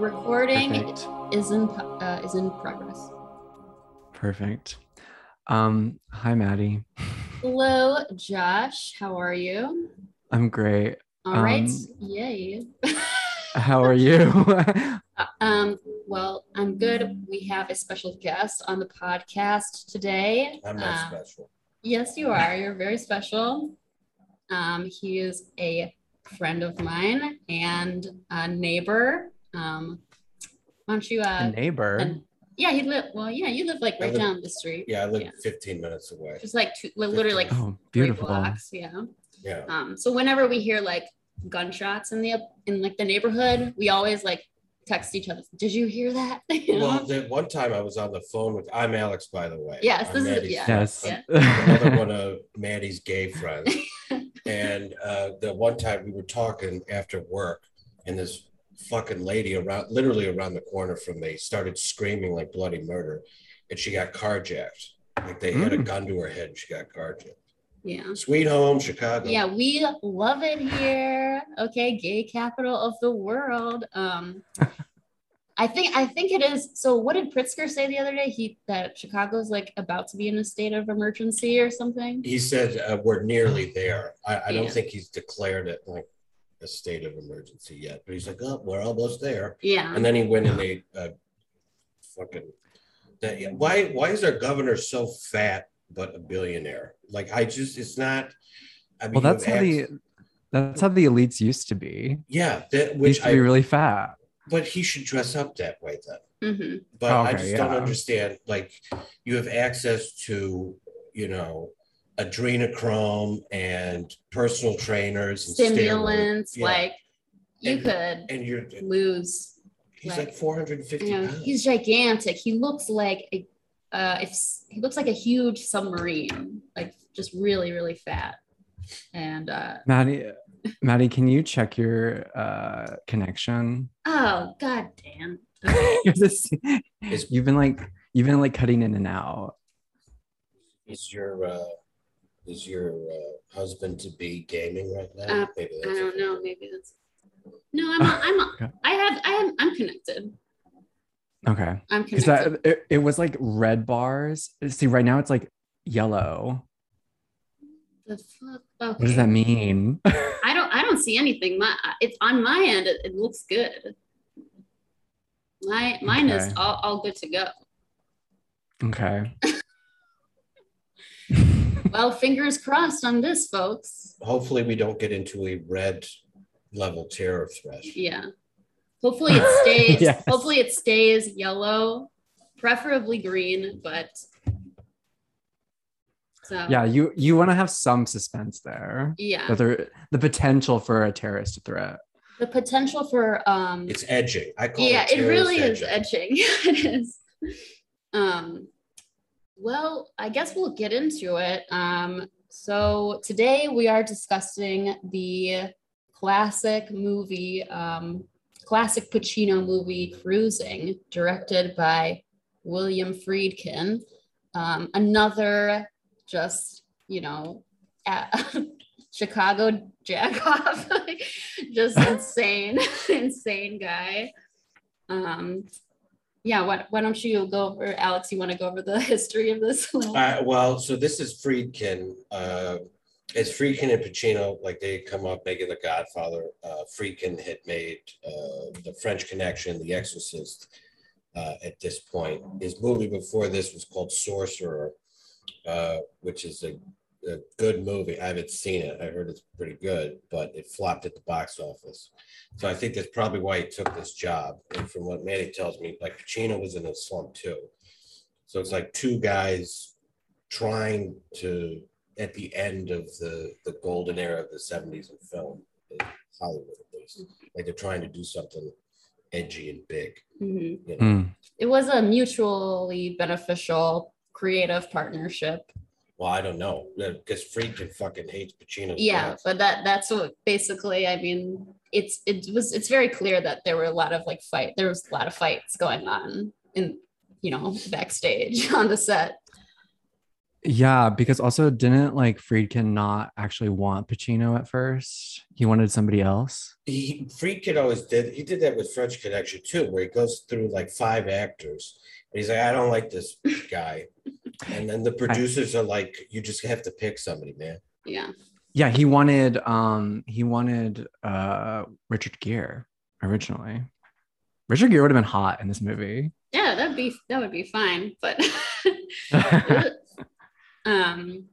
The recording Perfect. is in uh, is in progress. Perfect. Um, hi Maddie. Hello, Josh. How are you? I'm great. All right. Um, Yay. How are you? Uh, um, well, I'm good. We have a special guest on the podcast today. I'm not Um, special. Yes, you are. You're very special. Um, he is a friend of mine and a neighbor. Um, why don't you? A Uh, neighbor. and yeah, he live. Well, yeah, you live like right live- down the street. Yeah, I live yeah. 15 minutes away. Just like two, li- literally like oh, three beautiful. blocks. Yeah. Yeah. Um, so whenever we hear like gunshots in the in like the neighborhood, we always like text each other. Did you hear that? You know? Well, the one time I was on the phone with, I'm Alex, by the way. Yes, I'm this is- yeah. friend. Yes. Another one of Maddie's gay friends. And uh, the one time we were talking after work, and this fucking lady around, literally around the corner from me, started screaming like bloody murder, and she got carjacked. Like they had a Mm. gun to her head, and she got carjacked. yeah. Sweet home, Chicago. Yeah, we love it here. Okay, gay capital of the world. Um I think I think it is. So what did Pritzker say the other day? He that Chicago's like about to be in a state of emergency or something. He said uh, we're nearly there. I, I don't think he's declared it like a state of emergency yet, but he's like, oh, we're almost there. Yeah. And then he went and they uh, fucking. That, yeah, why? Why is our governor so fat but a billionaire? Like I just, it's not. I mean, well, that's how have the that's how the elites used to be. yeah, that, Used which to I. be really fat. but he should dress up that way then. hmm But I Okay, just don't understand. Like, you have access to, you know, adrenochrome and personal trainers and steroids. Stimulants, Yeah. like you And- could and you're lose. he's like- like 450 You know, pounds. he's gigantic. He looks like a uh if he looks like a huge submarine, like just really, really fat. And uh Maddie, Maddie, can you check your uh connection? oh god damn. You're just- Is- you've been like you've been like cutting in and out. is your uh is your uh, husband to be gaming right now? Uh, Maybe I don't it. know. Maybe that's no. I'm. On, I'm. Okay. I have. I am. I'm connected. Okay. I'm Because connected. that it, it was like red bars. See, right now it's like yellow. the fuck. What does that mean? I don't. I don't see anything. My. It's on my end. It, it looks good. My mine is all, all good to go. okay. Well, fingers crossed on this, folks. Hopefully, we don't get into a red level terror threat. Yeah. Hopefully it stays. Yes. Hopefully it stays yellow, preferably green, but. So yeah, you you want to have some suspense there. yeah. That there the potential for a terrorist threat. The potential for um It's edging. I call yeah it Yeah, it really terrorist is edging. it is um well i guess we'll get into it. Um so today we are discussing the classic movie um classic pacino movie cruising directed by william friedkin. Um another just you know chicago jack off just insane insane guy. Um, yeah, why, why don't you go over, Alex? You want to go over the history of this? Uh, well, so this is Friedkin. Uh, it's Friedkin and Pacino, like they come up making The Godfather. Uh, Friedkin had made uh, The French Connection, The Exorcist. Uh, at this point, his movie before this was called Sorcerer, uh, which is a, a good movie. I haven't seen it. I heard it's pretty good, but it flopped at the box office. So I think that's probably why he took this job. And from what Manny tells me, like Pacino was in a slump too. So it's like two guys trying to, at the end of the, the golden era of the 70s in film, in Hollywood at least, like they're trying to do something edgy and big. Mhm. You know? Hmm. It was a mutually beneficial creative partnership. Well, I don't know because Friedkin fucking hates Pacino. Yeah, death. but that that's what basically. I mean, it's it was it's very clear that there were a lot of like fight. There was a lot of fights going on in you know backstage on the set. Yeah, because also didn't like Friedkin not actually want Pacino at first? He wanted somebody else. He Friedkin always did. He did that with French Connection too, where he goes through like five actors. And he's like, I don't like this guy. And then the producers are like, you just have to pick somebody, man. Yeah. Yeah, he wanted um he wanted uh Richard Gere originally. Richard Gere would have been hot in this movie. Yeah, that'd be that would be fine. But um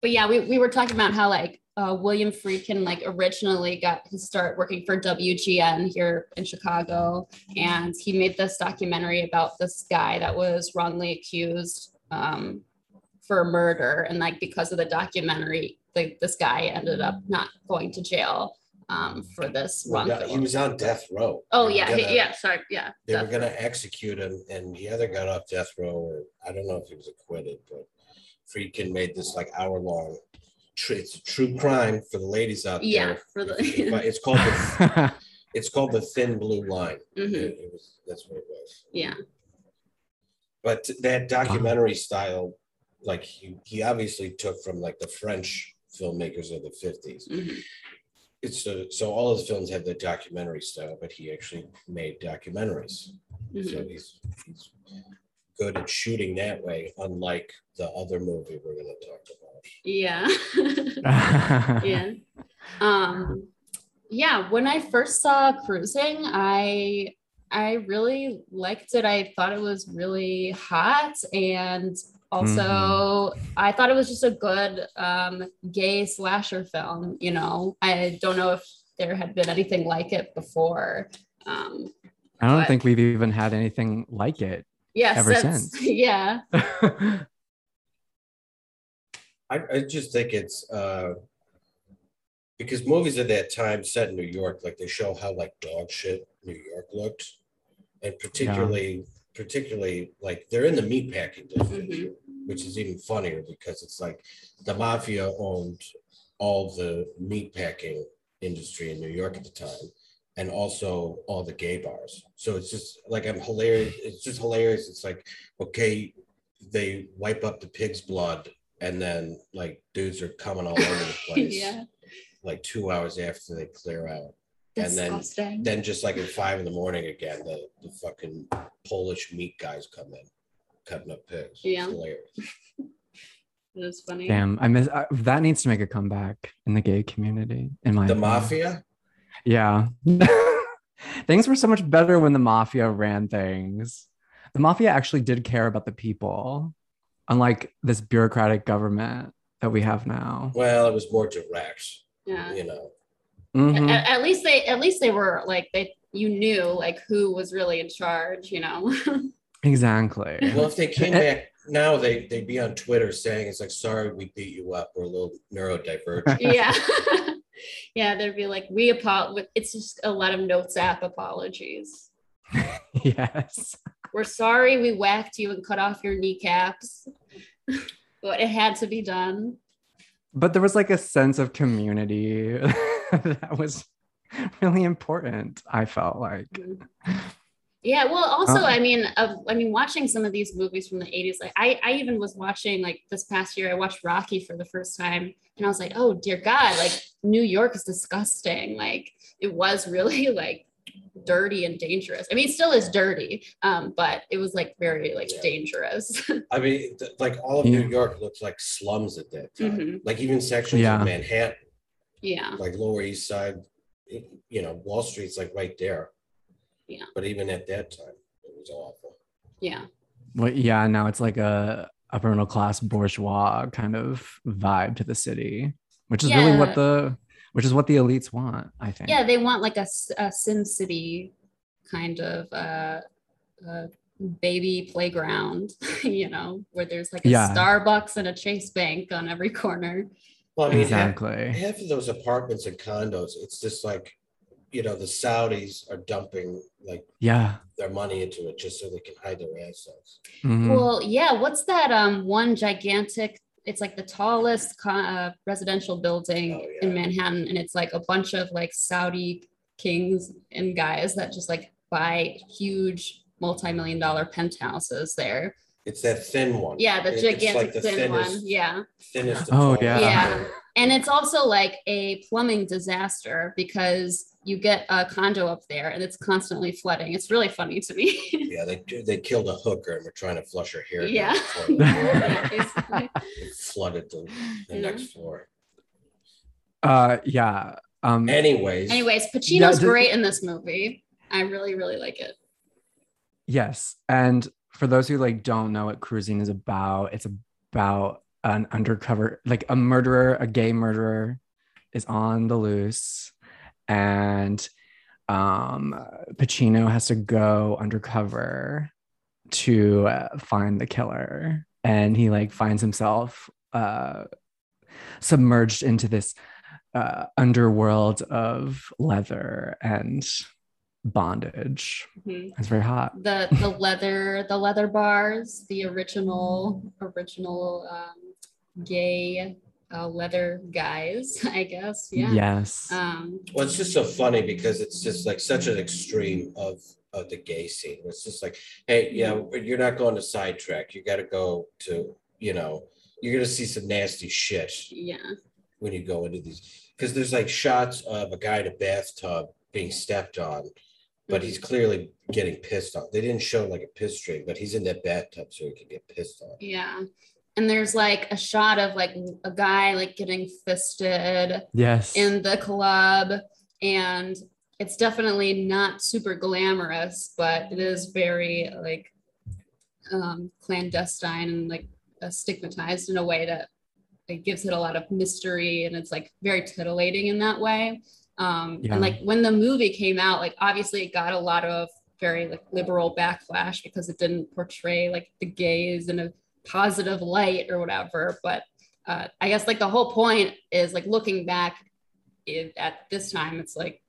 but yeah, we, we were talking about how like uh, William Friedkin like originally got his start working for WGN here in Chicago, and he made this documentary about this guy that was wrongly accused um, for murder, and like because of the documentary, like this guy ended up not going to jail um, for this Well, wrongful. He was on death row. oh yeah, gonna- yeah, sorry, yeah. They were gonna execute him and he either got off death row or I don't know if he was acquitted, but Friedkin made this like hour long. It's a true crime for the ladies out there. Yeah, for the- But It's called, the it's called the thin blue line. Mhm, It it was, that's what it was. Yeah, But that documentary style, like he, he obviously took from like the French filmmakers of the fifties. mhm, It's so, so all his films have the documentary style, but he actually made documentaries. mhm. So he's, he's good at shooting that way, unlike the other movie we're gonna talk about. Yeah. yeah. Um, yeah, when I first saw Cruising, I I really liked it. I thought it was really hot and also I thought it was just a good um gay slasher film, you know. I don't know if there had been anything like it before. Um I don't But- think we've even had anything like it. yeah, Ever since. yeah. I, I just think it's, uh, because movies at that time set in New York, like they show how like dog shit New York looked. And particularly, particularly like they're in the meatpacking district, Mhm. which is even funnier because it's like the mafia owned all the meatpacking industry in New York at the time. And also all the gay bars. So it's just like I'm hilarious. It's just hilarious. It's like, okay, they wipe up the pig's blood and then like dudes are coming all over the place yeah. like two hours after they clear out. Disgusting. And then- Then just like at five in the morning again, the, the fucking Polish meat guys come in, cutting up pigs. It's Yeah. hilarious. it funny. Damn, I miss I, that needs to make a comeback in the gay community. In my The opinion. mafia? Yeah. things were so much better when the mafia ran things. The mafia actually did care about the people, unlike this bureaucratic government that we have now. Well, it was more direct, Yeah. you know. Mhm. at, at least they at least they were like they you knew like who was really in charge you know Exactly. Well, if they came back now, they, they'd be on Twitter saying, it's like, sorry, we beat you up. We're a little neurodivergent. yeah yeah they'd be like we apologize it's just a lot of notes app apologies yes. We're sorry we whacked you and cut off your kneecaps but it had to be done But there was like a sense of community that was really important, I felt like. Yeah, well, also, I mean, uh, I mean, watching some of these movies from the '80s, like I, I even was watching like this past year. I watched Rocky for the first time, and I was like, oh dear God, like New York is disgusting. Like it was really like dirty and dangerous. I mean, it still is dirty, um, but it was like very like Yeah. dangerous. I mean, th- like all of Yeah. New York looks like slums at that time. Mhm. Like even sections Yeah. of Manhattan, yeah, like Lower East Side, you know, Wall Street's like right there. Yeah. But even at that time, it was awful. yeah, Well, yeah, now it's like a upper middle class bourgeois kind of vibe to the city, which is really what the which is what the elites want, I think. yeah. They want like a, a Sim City kind of uh, uh, baby playground, you know, where there's like a Yeah. Starbucks and a Chase Bank on every corner. Well, I mean, exactly. half of those apartments and condos, it's just like, you know, the Saudis are dumping like Yeah. their money into it just so they can hide their assets. Mhm. Well, yeah. What's that? Um, one gigantic. It's like the tallest co- uh, residential building Oh, yeah. in Manhattan, and it's like a bunch of like Saudi kings and guys that just like buy huge multi-million dollar penthouses there. It's that thin one. Yeah, the It- it's gigantic like the thin one. Yeah. Thinnest Oh, yeah. Yeah. And it's also like a plumbing disaster because you get a condo up there and it's constantly flooding. It's really funny to me. Yeah, they they killed a hooker and were trying to flush her hair. Yeah. Yeah. It flooded the, the Yeah. next floor. Uh, yeah. Um, Anyways, Anyways, Pacino's Yeah, great in this movie. I really, really like it. Yes. And for those who like don't know what cruising is about, it's about an undercover, like a murderer, a gay murderer is on the loose and um Pacino has to go undercover to uh, find the killer. And he like finds himself uh submerged into this uh underworld of leather and bondage. Mhm. it's very hot. The the leather the leather bars, the original original um, gay uh, leather guys, I guess. Yeah. Yes. Um, well, it's just so funny because it's just like such an extreme of of the gay scene. It's just like, hey, yeah, you're not going to sidetrack. You got to go to, you know, you're gonna see some nasty shit yeah. when you go into these because there's like shots of a guy in a bathtub being stepped on, but he's clearly getting pissed off. They didn't show like a piss stream, but he's in that bathtub so he can get pissed on. Yeah. And there's like a shot of like a guy like getting fisted yes. in the club. And it's definitely not super glamorous, but it is very like um, clandestine and like uh, stigmatized in a way that it gives it a lot of mystery and it's like very titillating in that way. Um, Yeah. And like when the movie came out, like obviously it got a lot of very like liberal backlash because it didn't portray like the gays in a positive light or whatever. But uh, I guess like the whole point is like looking back it, at this time, it's like,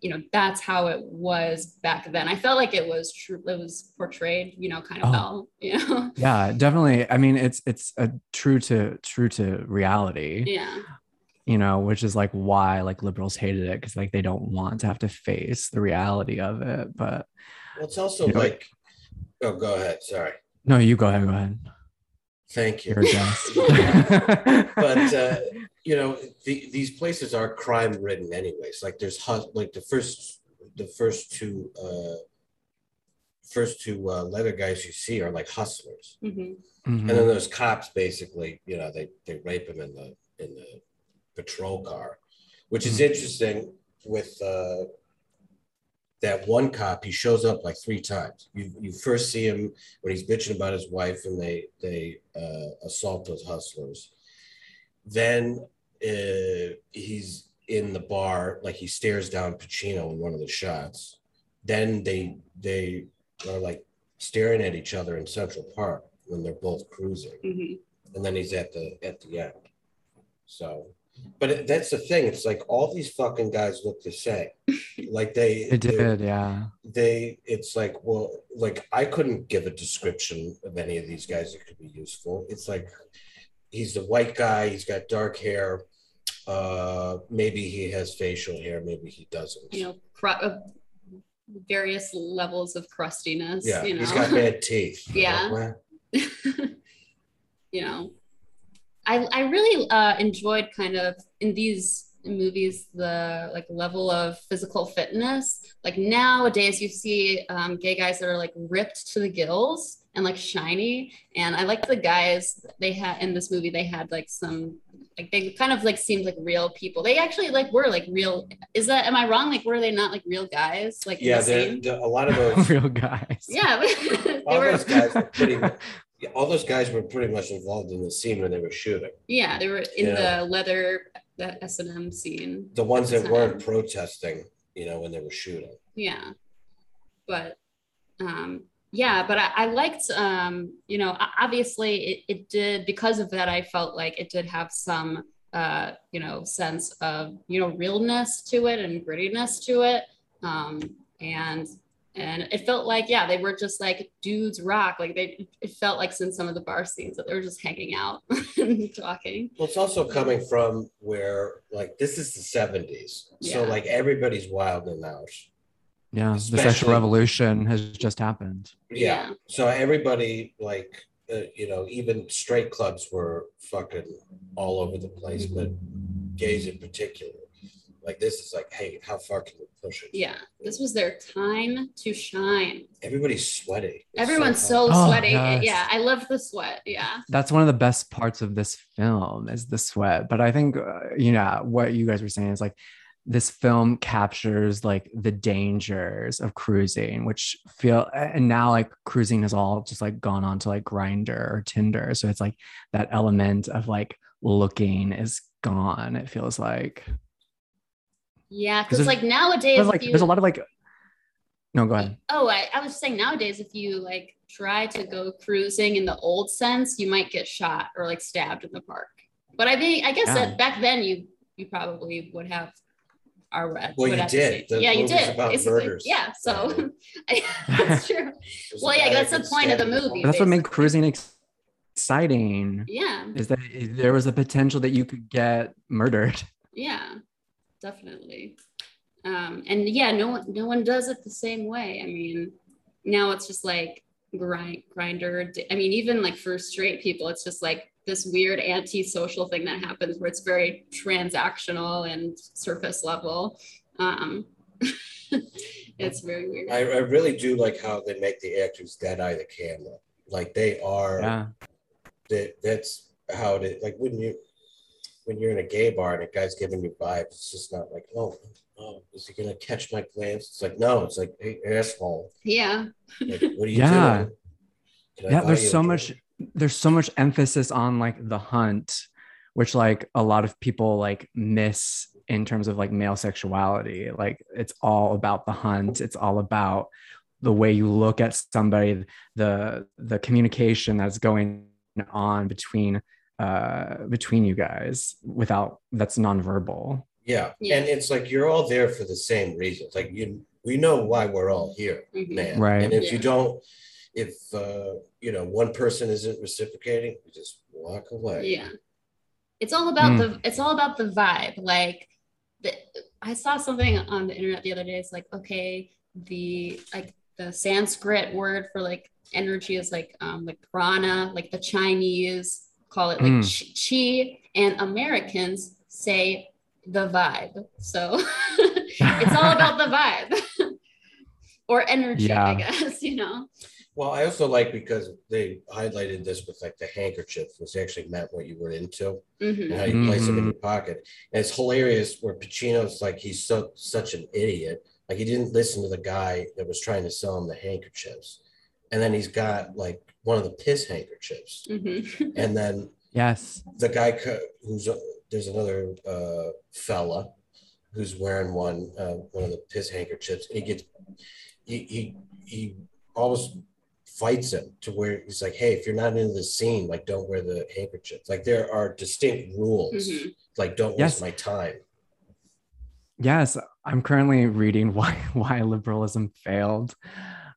you know, that's how it was back then. I felt like it was true. It was portrayed, you know, kind of Oh. well, you know? yeah, definitely. I mean, it's it's a true to true to reality, yeah. you know, which is like why like liberals hated it because like they don't want to have to face the reality of it. But Well, it's also You know, like, oh, go ahead. Sorry. no, you go ahead, go ahead. Thank you. You're a guest. but uh, you know the, these places are crime ridden anyways like there's hus- like the first the first two uh first two uh, leather guys you see are like hustlers Mhm. Mhm. and then those cops basically you know they they rape him in the in the patrol car which is interesting with uh that one cop he shows up like three times you you first see him when he's bitching about his wife and they they uh, assault those hustlers then uh, he's in the bar like he stares down Pacino in one of the shots then they they are like staring at each other in Central Park when they're both cruising Mhm. and then he's at the at the end. So, but it, that's the thing. It's like all these fucking guys look the same. Like they, it they, did, yeah. they. It's like well, like I couldn't give a description of any of these guys that could be useful. It's like he's the white guy. He's got dark hair. Uh, maybe he has facial hair. Maybe he doesn't. You know, cru- uh, various levels of crustiness. yeah, You know? he's got bad teeth. Yeah. Like, well, you know i i really uh enjoyed kind of in these movies the like level of physical fitness. Like nowadays you see um, gay guys that are like ripped to the gills and like shiny. And i like the guys they had in this movie they had like some like they kind of like seemed like real people. They actually like were like real is that am i wrong? Like were they not like real guys? Like yeah, the they're- they're- a lot of those. Real guys. yeah. They all were those guys were pretty much, yeah, all those guys were pretty much involved in the scene when they were shooting. Yeah, they were in the leather the S and M scene. The ones that weren't protesting, you know, when they were shooting. Yeah, but um, yeah, but I, I liked um, you know obviously it, it did because of that I felt like it did have some uh, you know sense of you know realness to it and grittiness to it um, and and it felt like yeah they were just like dudes rock like they it felt like since some of the bar scenes that they were just hanging out and talking Well, it's also coming from where, like, this is the 70s. So, like, everybody's wild and out. Yeah. The sexual revolution has just happened. Yeah. So, everybody, like, uh, you know, even straight clubs were fucking all over the place, but gays in particular. Like this is like, hey, how far can we push it? Yeah, this was their time to shine. Everybody's sweaty. It's Everyone's hot. so Oh, sweaty. yes. Yeah, I love the sweat. Yeah. That's one of the best parts of this film is the sweat. But I think, uh, you know, what you guys were saying is like this film captures like the dangers of cruising, which feel, and now like cruising has all just like gone on to like Grindr or Tinder. So it's like that element of like looking is gone. It feels like. Yeah, 'Cause because like nowadays, There's like, you, there's a lot of like, no, go ahead. Oh, I, I was saying nowadays, if you like try to go cruising in the old sense, you might get shot or like stabbed in the park. But I mean, I guess Yeah. that back then you you probably would have our red. Well, you did. The yeah, you did. about murders. Yeah, so that's true. Well, yeah, that's the point of the movie. That's what made cruising exciting. Yeah, Is that there was a potential that you could get murdered. yeah, definitely. Um, and yeah, no one no one does it the same way. I mean, now it's just like grind Grindr. I mean, even like for straight people, it's just like this weird anti-social thing that happens where it's very transactional and surface level. Um, it's very weird. I, I really do like how they make the actors dead eye the camera. Like they are Yeah. that that's how it is. Like Wouldn't you when you're in a gay bar and a guy's giving you vibes, it's just not like, oh, oh, is he gonna catch my glance? It's like, no, it's like, hey, asshole. yeah, Like, what are you Yeah. doing? Can yeah there's you a so drink?" much there's so much emphasis on like the hunt which like a lot of people like miss in terms of like male sexuality like it's all about the hunt it's all about the way you look at somebody the the communication that's going on between uh between you guys without that's nonverbal Yeah. Yeah. And it's like you're all there for the same reasons. Like you we know why we're all here, Mhm. man. Right. And if you don't, if uh, you know, one person isn't reciprocating, you just walk away. yeah. It's all about Mm. the it's all about the vibe. Like the, I saw something on the internet the other day. It's like, okay, the like the Sanskrit word for like energy is like um like prana, like the Chinese call it like Mm. chi, chi, and Americans say the vibe. So it's all about the vibe. or energy, I guess, you know. Well, I also like because they highlighted this with like the handkerchief, which actually meant what you were into Mhm. and how you place them in Mhm. your pocket. And it's hilarious where Pacino's like he's so such an idiot. Like he didn't listen to the guy that was trying to sell him the handkerchiefs. And then he's got like one of the piss handkerchiefs. Mhm. And then yes the guy co- who's uh, there's another uh, fella who's wearing one uh, one of the piss handkerchiefs. He gets he he he almost fights him to where he's like, hey, if you're not into the scene, like don't wear the handkerchief. Like there are distinct rules. Mhm. Like don't Yes. waste my time. Yes, I'm currently reading why why liberalism failed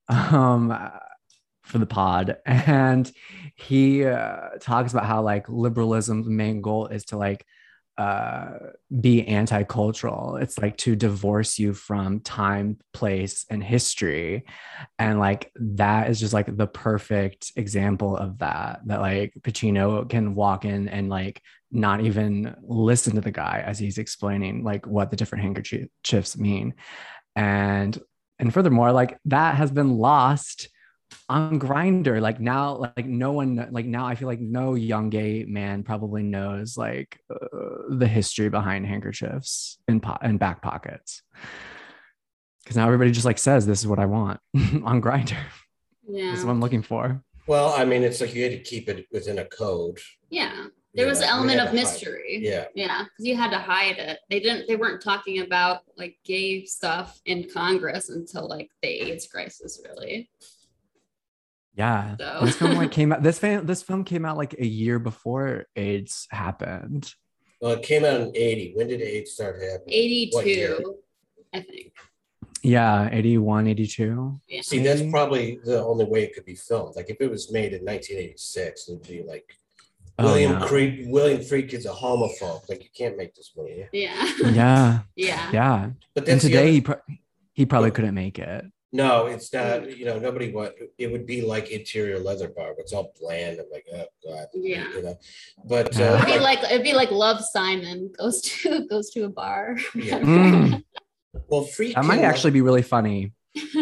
um for the pod. And he uh, talks about how like liberalism's main goal is to like uh be anti-cultural. It's like to divorce you from time place and history. And like that is just like the perfect example of that that like Pacino can walk in and like not even listen to the guy as he's explaining like what the different handkerchiefs mean. And and furthermore like that has been lost on Grindr like now like no one like now i feel like no young gay man probably knows like uh, the history behind handkerchiefs in po- and back pockets because now everybody just like says this is what i want on Grindr Yeah. this is what i'm looking for Well, I mean, it's like you had to keep it within a code. Yeah. There you was an element of to hide it. mystery. Yeah. Yeah. Because you had to hide it. They didn't, they weren't talking about like gay stuff in Congress until like the AIDS crisis, really. Yeah So- this film like came out this film this film came out like a year before aids happened Well, it came out in 80. When did AIDS start happening? 82, I think. yeah 81 82 Yeah. See, that's probably the only way it could be filmed. Like if it was made in 1986, it'd be like Oh, William no. Creek. William Friedkin's a homophobe. Like you can't make this movie. Yeah. yeah yeah. yeah But and today other- he, pro- he probably oh. couldn't make it No, it's not. You know, nobody want. It would be like interior leather bar. But it's all bland. I'm like, oh god. Yeah. You know, but uh, It'd be like, like it'd be like Love Simon goes to goes to a bar. Yeah. Mm, well, Friedkin. that might actually be really funny.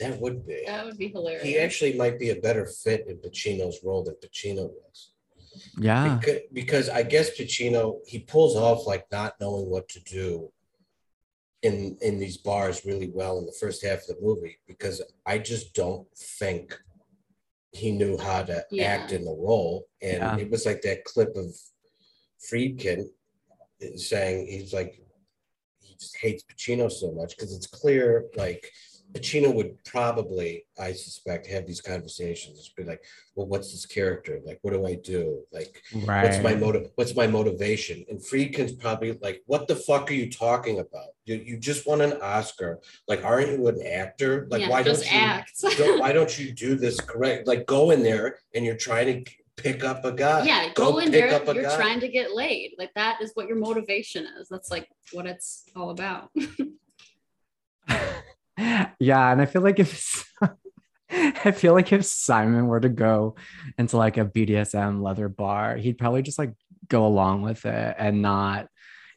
That would be. that would be hilarious. He actually might be a better fit in Pacino's role than Pacino was. Yeah. Because, because I guess Pacino he pulls off like not knowing what to do in in these bars really well in the first half of the movie because I just don't think he knew how to Yeah. act in the role and Yeah. it was like that clip of Friedkin saying he's like he just hates Pacino so much because it's clear like Pacino would probably, I suspect, have these conversations. Just be like, "Well, what's this character? Like, what do I do? Like, Right. what's my motive? What's my motivation?" And Friedkin's probably like, "What the fuck are you talking about? You, you just won an Oscar. Like, aren't you an actor? Like, yeah, why don't you? act. Don't, why don't you do this correct? Like, go in there and you're trying to pick up a guy. yeah, go, in pick there. up a You're guy. trying to get laid. Like that is what your motivation is. That's like what it's all about. yeah, and I feel like if I feel like if Simon were to go into like a BDSM leather bar, he'd probably just like go along with it and not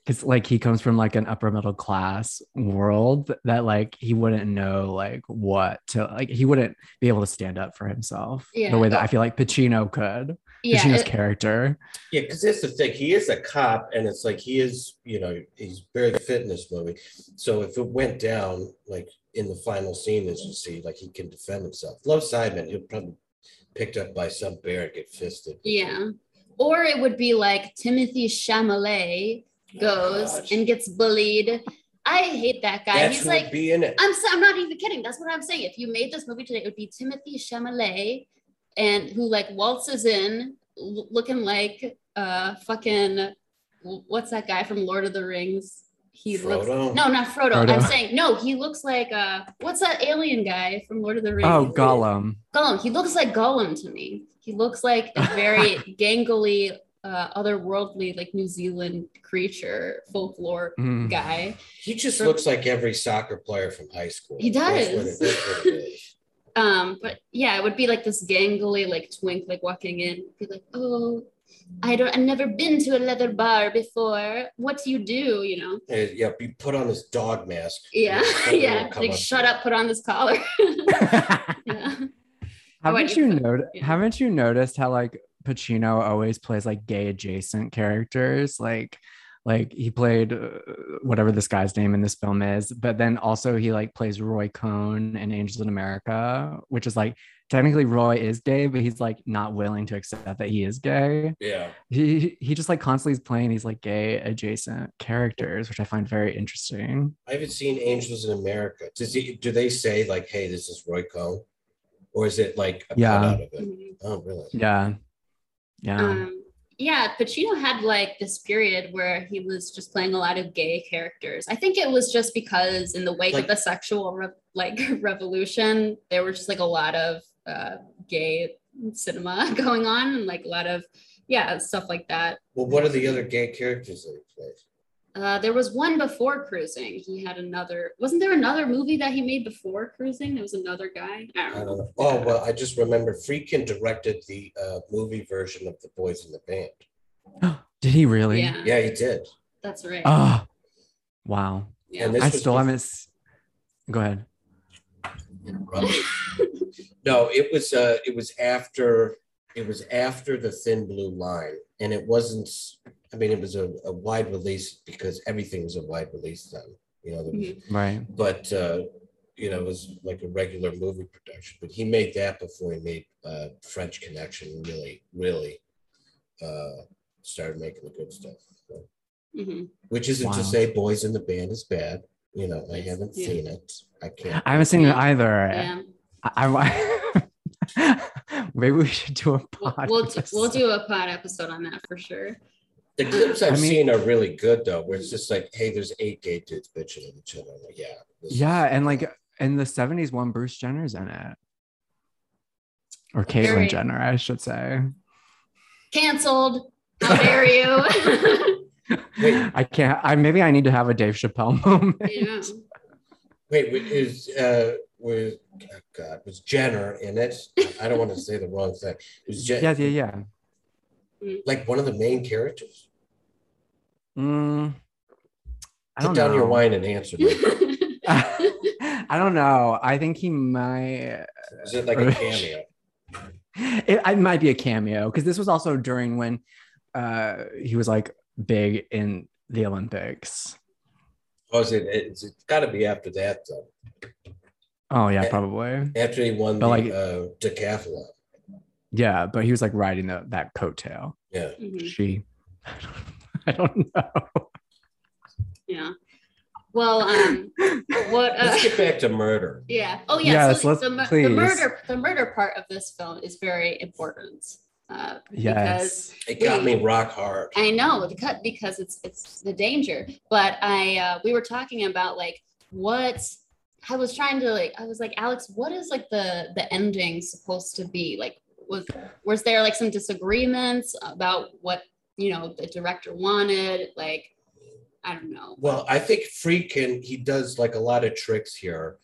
because like he comes from like an upper middle class world that like he wouldn't know like what to like he wouldn't be able to stand up for himself Yeah. the way that I feel like Pacino could. yeah, Pacino's it- character. Yeah, because that's the thing. He is a cop, and it's like he is, you know, he's very fit in this movie. So if it went down, like in the final scene, as you see, like he can defend himself. Love Simon, he'll probably picked up by some bear and get fisted. yeah. Or it would be like Timothée Chalamet goes gosh. and gets bullied. I hate that guy. That's He's like be in it. I'm so, I'm not even kidding. That's what I'm saying. If you made this movie today, it would be Timothée Chalamet, and who like waltzes in l- looking like uh fucking what's that guy from Lord of the Rings? He looks Frodo. no, not Frodo. Frodo. I'm saying no. He looks like uh what's that alien guy from Lord of the Rings? Oh, Gollum. Gollum. He looks like Gollum to me. He looks like a very gangly, uh, otherworldly, like New Zealand creature folklore Mm. guy. He just For- looks like every soccer player from high school. He does. it- that's what it is. Um, but yeah, it would be like this gangly, like twink, like walking in, be like, oh, I don't, I've never been to a leather bar before. What do you do? You know? Uh, Yeah, be put on this dog mask. Yeah, yeah. Like, up shut up, put on this collar. yeah. haven't you you put- noticed? yeah. Haven't you noticed how like Pacino always plays like gay adjacent characters? Like, like he played uh, whatever this guy's name in this film is, but then also he like plays Roy Cohn in Angels in America, which is like technically Roy is gay, but he's like not willing to accept that he is gay. Yeah. He he just like constantly is playing these like gay adjacent characters, which I find very interesting. I haven't seen Angels in America. Does he, do they say like, "Hey, this is Roy Cohn," or is it like a Yeah. cut out of it? Oh, really? Yeah, yeah. Um, yeah, Pacino had like this period where he was just playing a lot of gay characters. I think it was just because in the wake Like- of the sexual re- like revolution, there were just like a lot of uh, gay cinema going on and like a lot of yeah stuff like that. Well, what are the other gay characters that he plays? Uh, there was one before Cruising. He had another. Wasn't there another movie that he made before Cruising? There was another guy. I don't I know. don't know. Oh, well, I just remember Friedkin directed the uh, movie version of The Boys in the Band. Oh did he really? Yeah, Yeah, he did. that's right. Oh, wow. yeah. and this I still bef- haven't. Go ahead. No, it was uh it was after it was after the thin blue line and it wasn't I mean it was a, a wide release because everything was a wide release then, you know, Mhm. Right. but uh you know, it was like a regular movie production. But he made that before he made uh French Connection really, really uh started making the good stuff. So, Mhm. which isn't Wow. to say Boys in the Band is bad. You know, I haven't Yeah. seen it. I can't. I haven't seen it either. Yeah. I, I maybe we should do a We'll, pod. we'll, we'll do a pod episode on that for sure. The clips I've I mean- seen are really good though, where it's just like, hey, there's eight gay dudes bitching at each other. I'm like, yeah. Yeah, and like in the seventies, one Bruce Jenner's in it, or Caitlyn Very- Jenner, I should say. Canceled. How dare you? Wait. I can't. I maybe I need to have a Dave Chappelle moment. yeah. Wait, wait, is uh with oh God was Jenner in it. I don't want to say the wrong thing. It was Jen, Yeah, yeah, yeah. like one of the main characters. Mm, I Put down know. your wine and answer me. I don't know. I think he might. Is it like a cameo? It, it might be a cameo because this was also during when uh, he was like big in the Olympics. Oh, it? It's, it's got to be after that though. Oh yeah, Yeah. probably. After he won But, the like- uh, decathlon. Yeah, but he was like riding the, that coattail. Yeah. Mhm. She, I don't know. Yeah. Well, um, what? Uh, Let's get back to murder. yeah. Oh, yeah. Yes, so let's- the, the murder, the murder part of this film is very important. Uh, Yes. It got me rock hard. I know the cut because it's it's the danger. But I uh, we were talking about like what I was trying to like. I was like, Alex, what is like the the ending supposed to be? Like, was was there like some disagreements about what you know the director wanted? Like, I don't know. Well, I think Friedkin, he does like a lot of tricks here.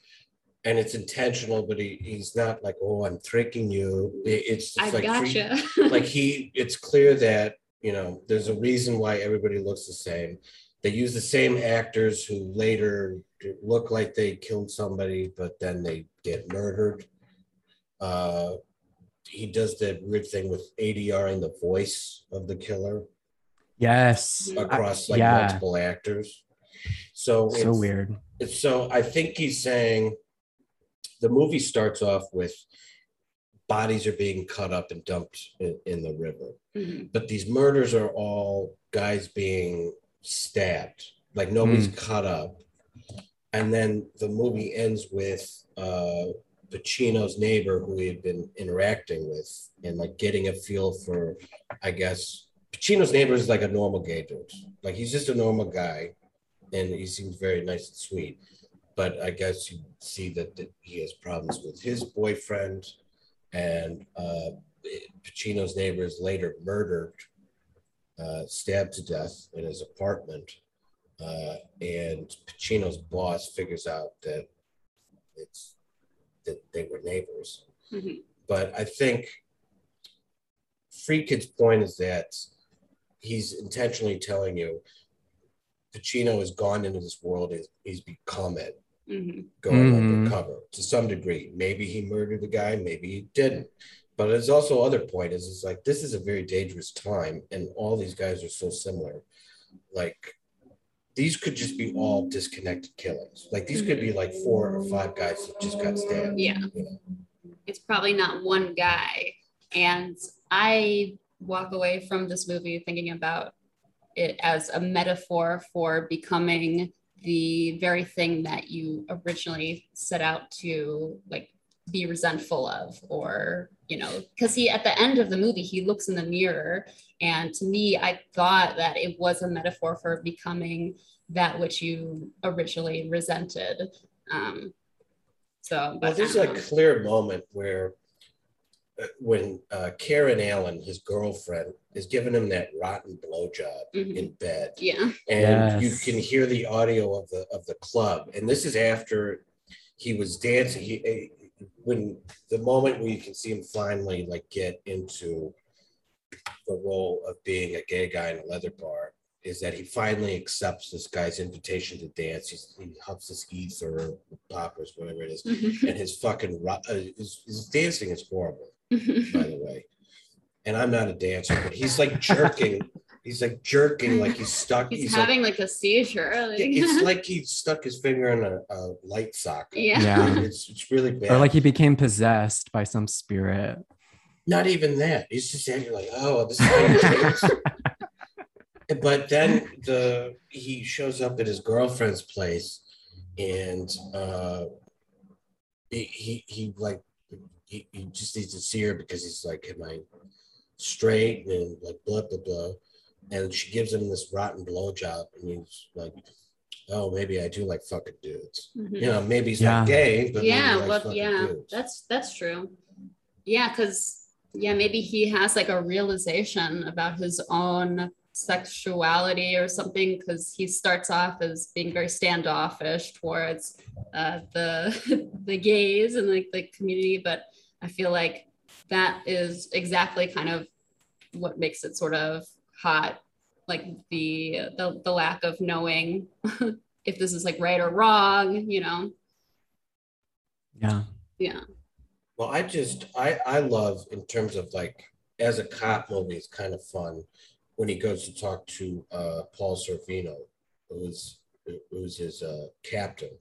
And it's intentional, but he, he's not like, oh, I'm tricking you. It- it's just I like Freak- gotcha. like he it's clear that you know there's a reason why everybody looks the same they use the same actors who later look like they killed somebody but then they get murdered uh he does that weird thing with ADRing the voice of the killer Yes. across I- like yeah. multiple actors so So it's- weird. it's so I think he's saying the movie starts off with bodies are being cut up and dumped in, in the river. Mhm. But these murders are all guys being stabbed, like nobody's cut up. And then the movie ends with uh Pacino's neighbor who he had been interacting with and like getting a feel for, I guess, Pacino's neighbor is like a normal gay dude. Like he's just a normal guy and he seems very nice and sweet. But I guess you see that, that he has problems with his boyfriend, and uh, Pacino's neighbor is later murdered, uh, stabbed to death in his apartment, uh, and Pacino's boss figures out that it's that they were neighbors. Mhm. But I think Friedkin's point is that he's intentionally telling you Pacino has gone into this world, he's, he's become it, Mhm. going Mhm. undercover to some degree. Maybe he murdered the guy, maybe he didn't. But there's also other point is it's like this is a very dangerous time, and all these guys are so similar. Like these could just be all disconnected killings. Like these could be like four or five guys that just got stabbed. Yeah. it's probably not one guy. And I walk away from this movie thinking about it as a metaphor for becoming the very thing that you originally set out to like be resentful of or you know because he at the end of the movie he looks in the mirror and to me i thought that it was a metaphor for becoming that which you originally resented. Um so Well, but there's I a don't clear moment where uh, when uh, Karen Allen, his girlfriend, is giving him that rotten blowjob Mhm. in bed. yeah. And you can hear the audio of the of the club. And this is after he was dancing. He eh, when the moment where you can see him finally like get into the role of being a gay guy in a leather bar is that he finally accepts this guy's invitation to dance He's, he huffs his ether poppers whatever it is and his fucking uh, his, his dancing is horrible by the way and i'm not a dancer but he's like jerking he's like jerking like he's stuck he's, like, having like a seizure like, it's like he stuck his finger in a, a light socket. yeah, Yeah. It's, it's really bad. Or like he became possessed by some spirit. Not even that. He's just acting like, oh, this is how but then the he shows up at his girlfriend's place and uh he he, he like he, he just needs to see her because he's like, Am I straight? And like blah blah blah. And she gives him this rotten blowjob and he's like, Oh, maybe I do like fucking dudes. Mhm. You know, maybe he's Yeah. not gay, but maybe he yeah likes well yeah dudes. that's that's true yeah because yeah maybe he has like a realization about his own sexuality or something because he starts off as being very standoffish towards uh, the the gays and like the community but i feel like that is exactly kind of what makes it sort of hot like the the, the lack of knowing if this is like right or wrong you know Yeah. yeah Well, I just I I love in terms of like as a cop movie, it's kind of fun when he goes to talk to uh, Paul Sorvino, who's who's his uh, captain.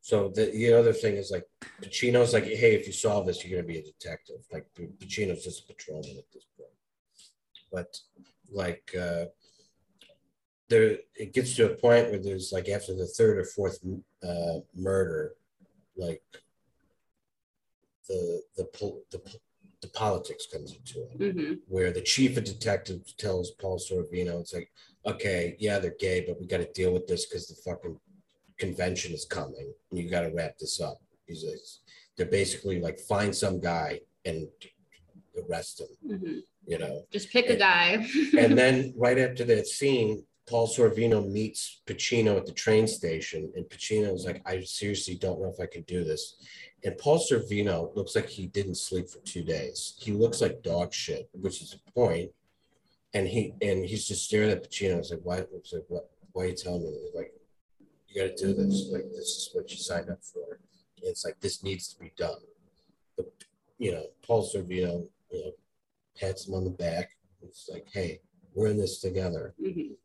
So the, the other thing is like Pacino's like, hey, if you solve this, you're gonna be a detective. Like Pacino's just a patrolman at this point. But like uh, there, it gets to a point where there's like after the third or fourth uh, murder, like the the the, the politics comes into it, hmm where the chief of detectives tells Paul Sorvino, it's like, okay, yeah, they're gay, but we got to deal with this because the fucking convention is coming, and you got to wrap this up. He's like, they're basically like find some guy and arrest him, hmm you know. just pick a guy And then right after that scene, Paul Sorvino meets Pacino at the train station, and Pacino's like, I seriously don't know if I can do this. And Paul Sorvino looks like he didn't sleep for two days. He looks like dog shit, which is a point. And he and he's just staring at Pacino. It's like, why? It's like, what? Why are you telling me? He's like, you got to do this. Like, this is what you signed up for. And it's like this needs to be done. But you know, Paul Sorvino, you know, pats him on the back. It's like, hey, we're in this together. Mhm.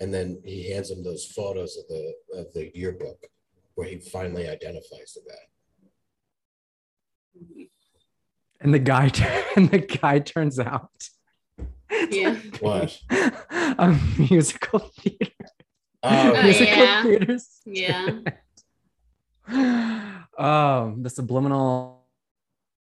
And then he hands him those photos of the of the yearbook where he finally identifies the guy. And the guy and the guy turns out Yeah. What? a musical theater. Oh, Oh, musical yeah. theaters. Yeah. oh, um, the subliminal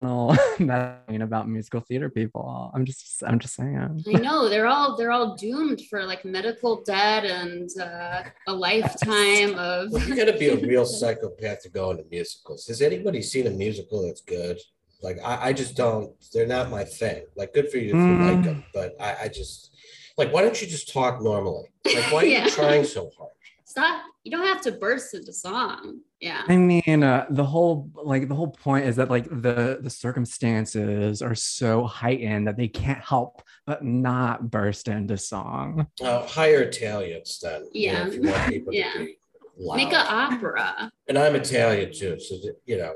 messaging about musical theater people. I'm just I'm just saying. I know they're all they're all doomed for like medical debt and uh, a lifetime of well, you got to be a real psychopath to go into musicals. Has anybody seen a musical that's good? Like I, I just don't. They're not my thing. Like good for you if you Mm. like them, but I, I just like. Why don't you just talk normally? Like why are Yeah. you trying so hard? stop. You don't have to burst into song. Yeah. I mean, uh, the whole like the whole point is that like the the circumstances are so heightened that they can't help but not burst into song. Uh, hire Italians then. you know, Yeah. if you want people Yeah. to be loud. Make an opera. and I'm Italian too, so that, you know.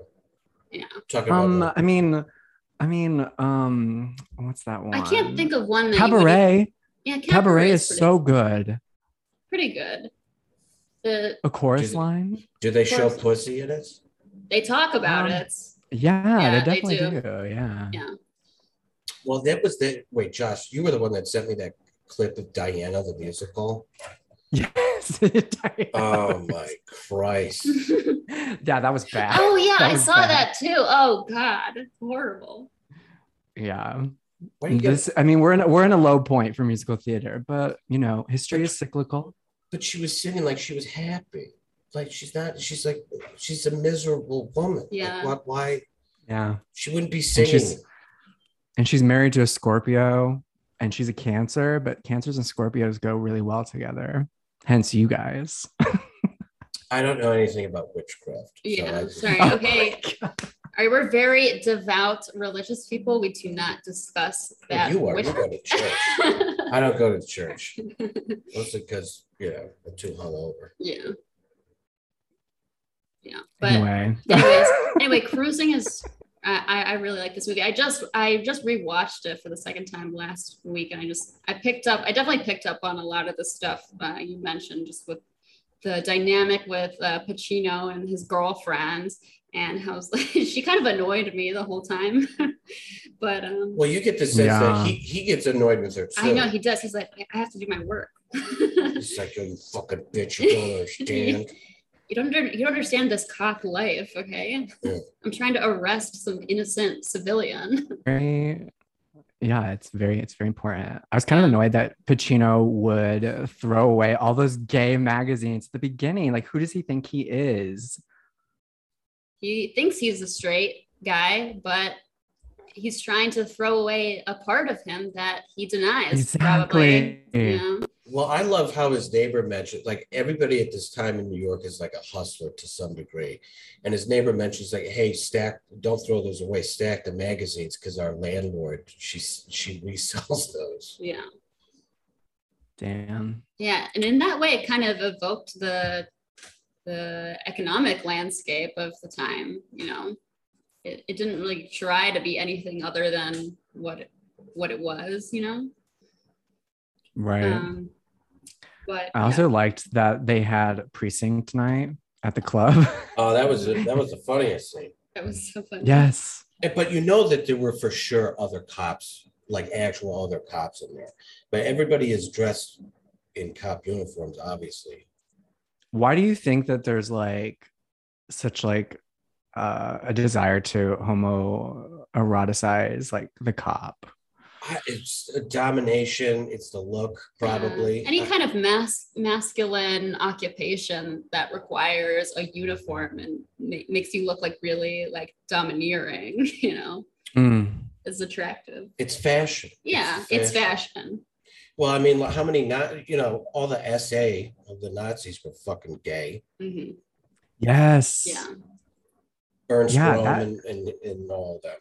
Yeah. Talking about Um, like, I mean, I mean, um, what's that one? I can't think of one that Cabaret. yeah, Cabaret is pretty- so good. pretty good. The A chorus Did- line. do they show pussy in it? they talk about Um, it. Yeah, Yeah, they they definitely do. do. Yeah. Yeah. Well, that was the wait, Josh. You were the one that sent me that clip of Diana the musical. Yes. Oh my Christ! yeah, that was bad. oh yeah, That I saw bad. that too. Oh god, It's horrible. Yeah. Why get, This, I mean, we're in a, we're in a low point for musical theater, but you know, history is cyclical. But she was singing like she was happy. Like she's not. She's like she's a miserable woman. Like, Yeah. why, why Yeah. she wouldn't be And singing? she's and she's married to a Scorpio and she's a Cancer, but Cancers and Scorpios go really well together. Hence, you guys. I don't know anything about witchcraft. Yeah, I just- sorry. Oh Okay. my God. All right, we're very devout religious people. We do not discuss Well, that. you are. which- You go to church. I don't go to church mostly because you know I'm too hungover. yeah. Yeah. But anyway. anyways, anyway, cruising is I, I I really like this movie. I just I just rewatched it for the second time last week, and I just I picked up I definitely picked up on a lot of the stuff uh, you mentioned, just with the dynamic with uh, Pacino and his girlfriend, and how she kind of annoyed me the whole time. But um, Well, you get the sense Yeah. that he, he gets annoyed with her too. I know he does. He's like, I have to do my work. He's like, you fucking bitch, you don't understand. you don't under, you don't understand this cop life, okay? Yeah. I'm trying to arrest some innocent civilian. very yeah it's very it's very important i was kind of annoyed that pacino would throw away all those gay magazines at the beginning like who does he think he is he thinks he's a straight guy, but he's trying to throw away a part of him that he denies. Exactly. Probably. Yeah. Well, I love how his neighbor mentioned, like everybody at this time in New York is like a hustler to some degree. And his neighbor mentions, like, hey, stack, don't throw those away, stack the magazines because our landlord, she she resells those. Yeah. Damn. Yeah. And in that way, it kind of evoked the the economic landscape of the time, you know. It, it didn't really try to be anything other than what it, what it was, you know. Right. Um, but I also liked that they had precinct night at the club. Oh, that was that was the funniest thing. yeah, that was so funny. yes. But you know that there were for sure other cops, like actual other cops in there. But everybody is dressed in cop uniforms, obviously. Why do you think that there's like such like uh, a desire to homo eroticize like the cop? It's a domination. It's the look, probably. Yeah. Any kind of mas- masculine occupation that requires a uniform and ma- makes you look like really like domineering, you know, Mm. is attractive. It's fashion. Yeah, it's fashion. Well, I mean, how many not you know, all the SA of the Nazis were fucking gay. hmm Yes. Yeah. Ernst Yeah, Röhm that- and, and, and all that.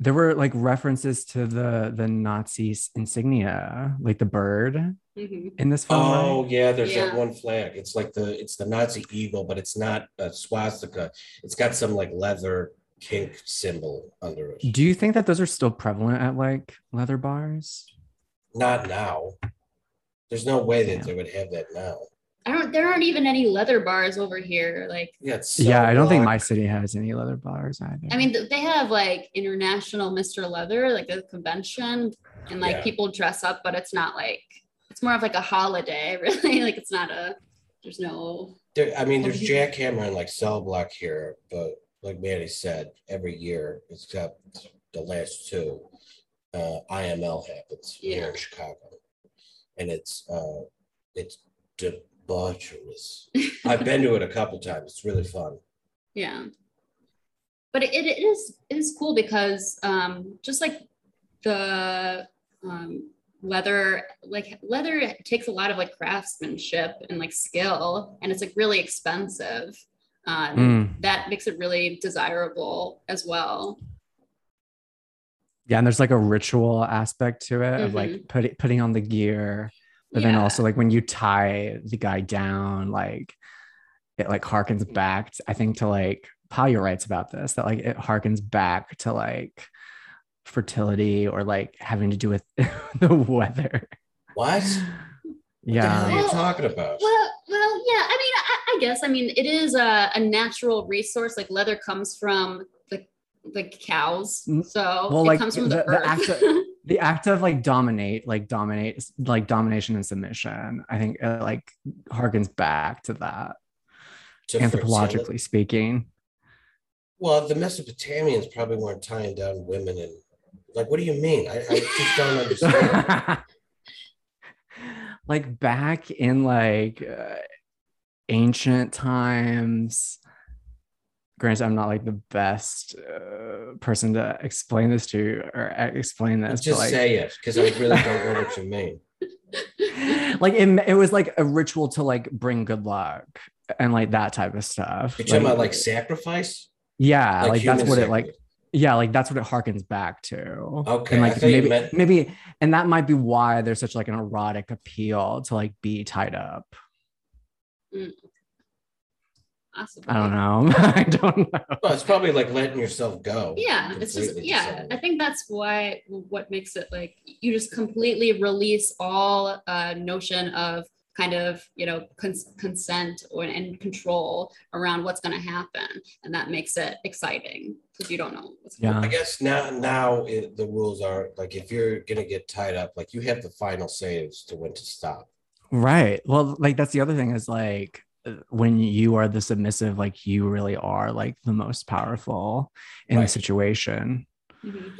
There were like references to the the Nazis insignia, like the bird hmm in this film. Oh right? yeah, there's Yeah. that one flag. It's like the it's the Nazi eagle, but it's not a swastika. It's got some like leather kink symbol under it. Do you think that those are still prevalent at like leather bars? Not now. There's no way that Yeah. they would have that now. I don't. There aren't even any leather bars over here. Like, Yeah, it's yeah, I don't think my city has any leather bars either. I mean, they have like international Mr. Leather, like a convention, and like Yeah. people dress up, but it's not like it's more of like a holiday, really. like it's not a. There's no. There, I mean, there's yeah. jackhammer and like cell block here, but like Manny said, every year except the last two, uh, IML happens here in Chicago, and it's uh, it's debaucherous. I've been to it a couple times. It's really fun. Yeah. But it, it is it is cool because um, just like the um, leather, like leather takes a lot of like craftsmanship and like skill, and it's like really expensive. Um, Mm. That makes it really desirable as well. Yeah, and there's like a ritual aspect to it of Mhm. like putting putting on the gear, but then also like when you tie the guy down, like it like harkens back. To, I think to like Paglia writes about this that like it harkens back to like fertility or like having to do with the weather. What? Yeah. What the hell Yeah. are you Well- talking about? Well, well, yeah. I mean, I, I guess. I mean, it is a, a natural resource. Like leather comes from the the cows, Mm, so well, it like, comes from the- the, the earth. act of- the act of like dominate, like dominate, like domination and submission. I think it like harkens back to that, anthropologically speaking. Well, the Mesopotamians probably weren't tying down women and like, what do you mean? I, I just don't understand. like back in like uh, ancient times granted i'm not like the best uh, person to explain this to or uh, explain this just but like say it because I really don't know what you mean. like it, it was like a ritual to like bring good luck and like that type of stuff. You're talking about like sacrifice? yeah like, that's human what it like yeah like that's what it harkens back to. Okay, and like maybe meant- maybe and that might be why there's such like an erotic appeal to like be tied up Possibly. i don't know i don't know Well, it's probably like letting yourself go. Yeah, it's just yeah. someone. I think that's why what makes it like you just completely release all uh, notion of kind of you know cons- consent or and control around what's going to happen, and that makes it exciting because you don't know what's Yeah. I guess now now it, the rules are like if you're gonna get tied up, like you have the final say as to when to stop. Right. Well, like that's the other thing is like when you are the submissive, like you really are like the most powerful in the Right. situation. Mhm.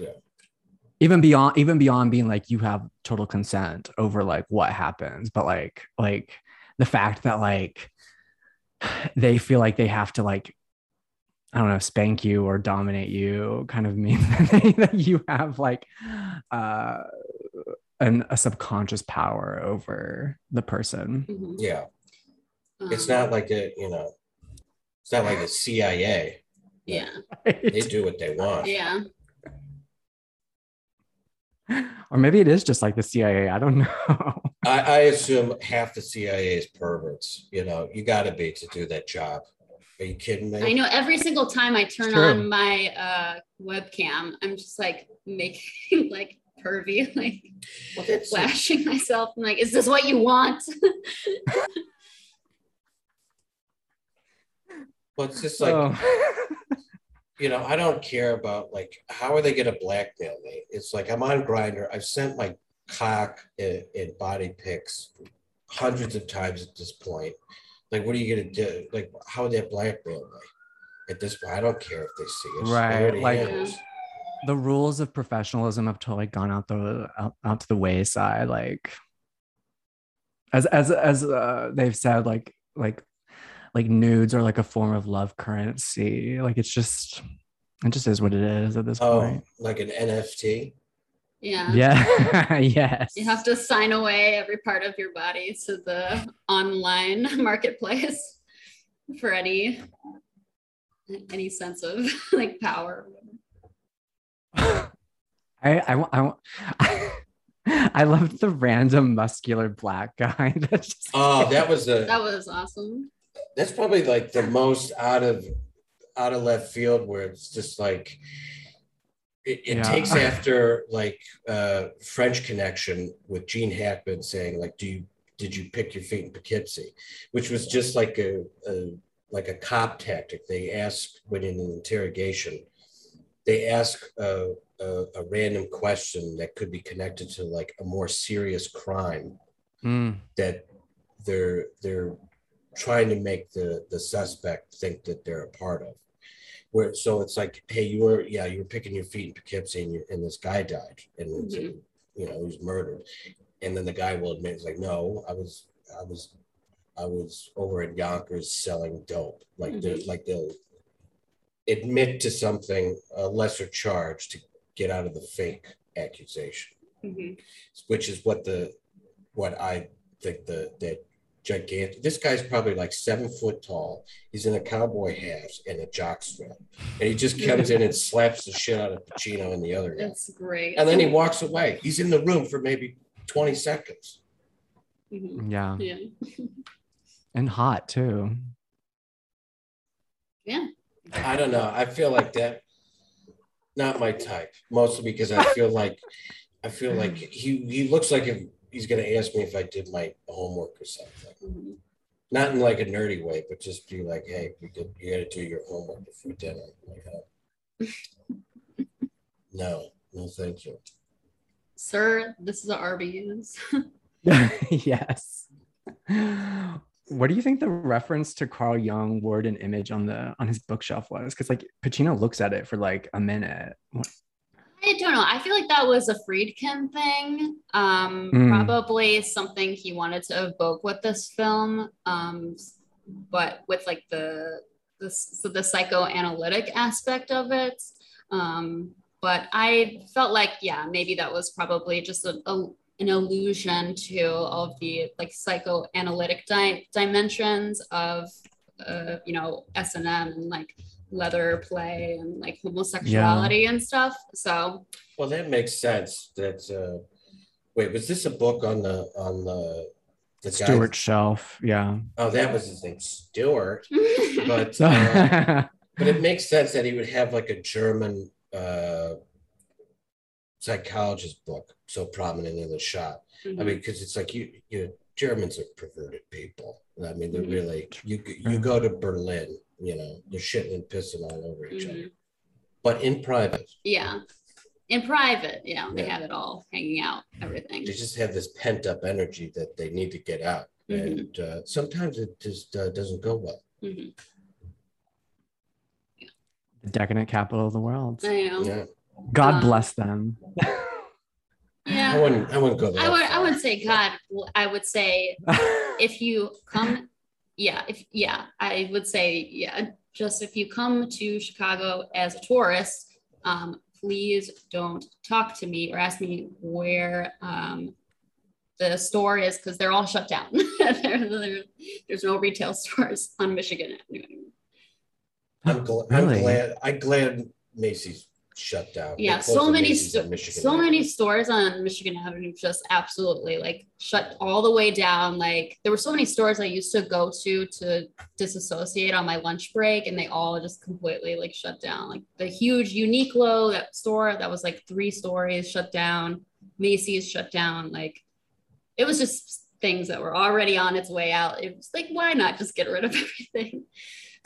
Even beyond even beyond being like you have total consent over like what happens, but like like the fact that like they feel like they have to like I don't know, spank you or dominate you kind of means that you have like uh, an, a subconscious power over the person. Mhm. Yeah, it's Um, not like a you know, it's not like a CIA. Yeah. They do what they want. Yeah. or maybe it is just like the CIA. I don't know. I, I assume half the CIA is perverts. You know, you got to be to do that job. Are you kidding me? I know every single time I turn on my uh, webcam, I'm just like making like pervy, like Well, that's flashing myself. I'm like, is this what you want? Well, it's just like Oh. you know, I don't care about like how are they going to blackmail me? It's like I'm on Grindr. I've sent my cock and, and body pics hundreds of times at this point. Like, what are you going to do? Like, how would that blackmail me? At this point, I don't care if they see it. Right, like- am. the rules of professionalism have totally gone out the out, out to the wayside. Like as as as uh, they've said, like like like nudes are like a form of love currency. Like it's just it just is what it is at this oh, point. like an NFT. yeah. Yeah. yes. You have to sign away every part of your body to the online marketplace for any any sense of like power. I I wa- I, wa- I loved the random muscular black guy. That's just Oh, that was the That was awesome. That's probably like the most out of out of left field where it's just like it, it Yeah. takes after like uh french connection with gene hackman saying like do you did you pick your feet in poughkeepsie? Which was just like a, a like a cop tactic. They ask when in an interrogation they ask a, a, a random question that could be connected to like a more serious crime Mm, that they're they're trying to make the the suspect think that they're a part of. Where so it's like, hey, you were yeah, you were picking your feet in Poughkeepsie, and, you, and this guy died, and Mhm. you know he was murdered, and then the guy will admit, it's like, no, I was I was I was over at Yonkers selling dope, like they're like they'll admit to something a lesser charge to get out of the fake accusation Mhm. which is what the what I think the that gigantic. This guy's probably like seven foot tall. He's in a cowboy hat and a jock strap, and he just comes in and slaps the shit out of Pacino and the other guy, It's great. and then he walks away. He's in the room for maybe twenty seconds. Mhm. yeah. Yeah. And hot too. Yeah. I don't know. I feel like that. Not my type, mostly because I feel like I feel like he he looks like if he's gonna ask me if I did my homework or something. Mhm. not in like a nerdy way, but just be like, hey, you, did, you got to do your homework before dinner. Like, uh, no, no, thank you. Sir, this is Arby's. yes. What do you think the reference to Carl Jung word and image on the on his bookshelf was? Because like Pacino looks at it for like a minute. I don't know. I feel like that was a Friedkin thing. Um, Mm. Probably something he wanted to evoke with this film. Um, but with like the the so the psychoanalytic aspect of it. Um, but I felt like yeah, maybe that was probably just a, a an allusion to all of the like psychoanalytic di- dimensions of uh, you know S and M and like leather play and like homosexuality and stuff. So Well, that makes sense. That uh, wait, was this a book on the on the the guy- Stuart Shelf. Yeah. Oh, that was his name, Stuart. But uh, but it makes sense that he would have like a German uh, psychologist book so prominent in the shop. I mean, because it's like you, you Germans are perverted people. I mean, they're Mhm. really you. You go to Berlin, you know, they're shitting and pissing all over each Mhm. other, but in private, yeah. In private, yeah, they have it all hanging out, everything. they just have this pent up energy that they need to get out, Mhm. and uh, sometimes it just uh, doesn't go well. Mhm. the decadent capital of the world. I know. Yeah, God Um, bless them. Yeah. I wouldn't. I wouldn't go there. I would I would say God. I would say if you come, yeah, if yeah, I would say yeah, just if you come to Chicago as a tourist, um, please don't talk to me or ask me where um, the store is because they're all shut down. there, there, there's no retail stores on Michigan Avenue anymore. I'm, gl- Really? I'm glad. I'm glad Macy's shut down. Yeah, so many, sto- so Avenue. many stores on Michigan Avenue just absolutely like shut all the way down. Like there were so many stores I used to go to to disassociate on my lunch break, and they all just completely like shut down. Like the huge Uniqlo that store that was like three stories shut down. Macy's shut down. Like it was just things that were already on its way out. It was like why not just get rid of everything?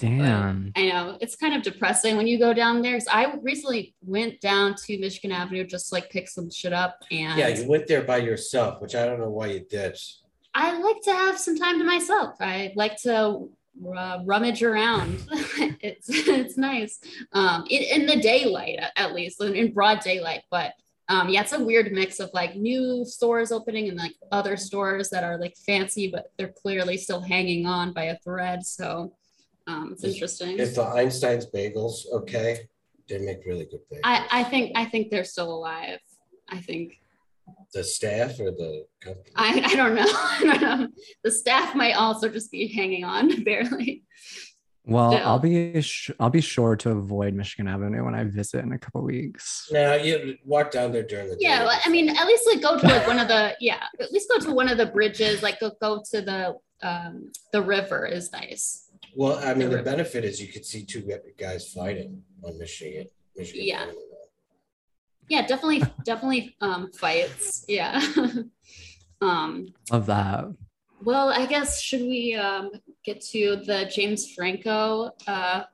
Damn. I know it's kind of depressing when you go down there. 'cause I recently went down to Michigan Avenue just to, like pick some shit up, and Yeah, you went there by yourself, which I don't know why you did. I like to have some time to myself. I like to uh, rummage around. it's it's nice um, in, in the daylight, at, at least in, in broad daylight. But um, yeah, it's a weird mix of like new stores opening and like other stores that are like fancy, but they're clearly still hanging on by a thread. So um, it's Is- interesting. If the Einstein's bagels, okay, they make really good bagels. I, I think I think they're still alive. I think the staff or the company? I, I don't know. I don't know. The staff might also just be hanging on barely. Well, Yeah. I'll be sh- I'll be sure to avoid Michigan Avenue when I visit in a couple weeks. No, you walk down there during the day. Yeah, well, I mean, at least like go to like one of the yeah, at least go to one of the bridges. Like go go to the um the river is nice. Well, I mean, the the benefit is you could see two guys fighting on Michigan. Michigan. Yeah. Avenue. Yeah, definitely definitely um fights. Yeah. um Love that. well, I guess should we um get to the James Franco uh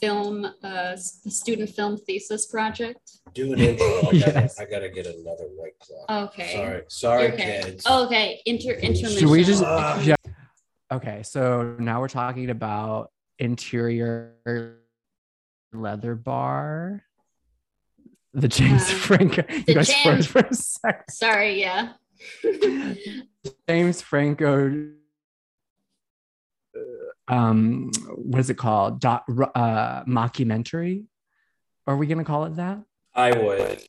film uh the student film thesis project? Do an intro. I gotta, Yes. I gotta get another white claw. Okay. Sorry, sorry, Okay. kids. Oh, okay. Inter intermission. Should we just Uh, yeah. Okay, so now we're talking about interior leather bar. The James Uh, Franco. the You guys James- froze for a sec. Sorry, yeah. James Franco. Um, what is it called? Doc, uh, mockumentary. Are we gonna call it that? I would.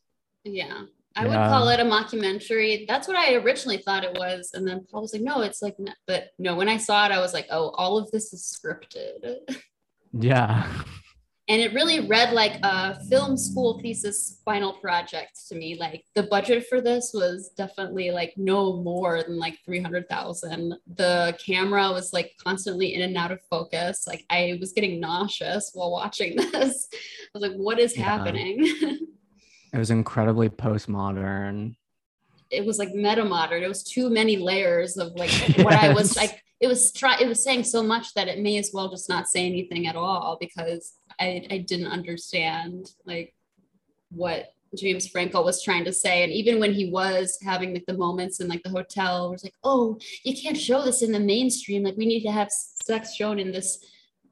Yeah. I would call it a mockumentary. That's what I originally thought it was. And then Paul was like, no, it's like, but no, when I saw it, I was like, oh, all of this is scripted. Yeah. And it really read like a film school thesis final project to me. Like the budget for this was definitely like no more than like 300,000. The camera was like constantly in and out of focus. Like I was getting nauseous while watching this. I was like, what is Yeah. happening? It was incredibly postmodern. it was like meta modern. It was too many layers of like what I was like. It was try. It was saying so much that it may as well just not say anything at all because I I didn't understand like what James Franco was trying to say. And even when he was having like the moments in like the hotel, it was like, oh, you can't show this in the mainstream. Like we need to have sex shown in this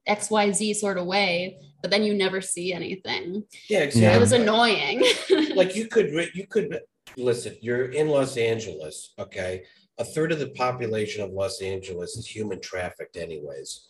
X Y Z sort of way. But then you never see anything. Yeah, Yeah. exactly. It was annoying. like you could re- you could listen you're in los angeles okay a third of the population of los angeles is human trafficked anyways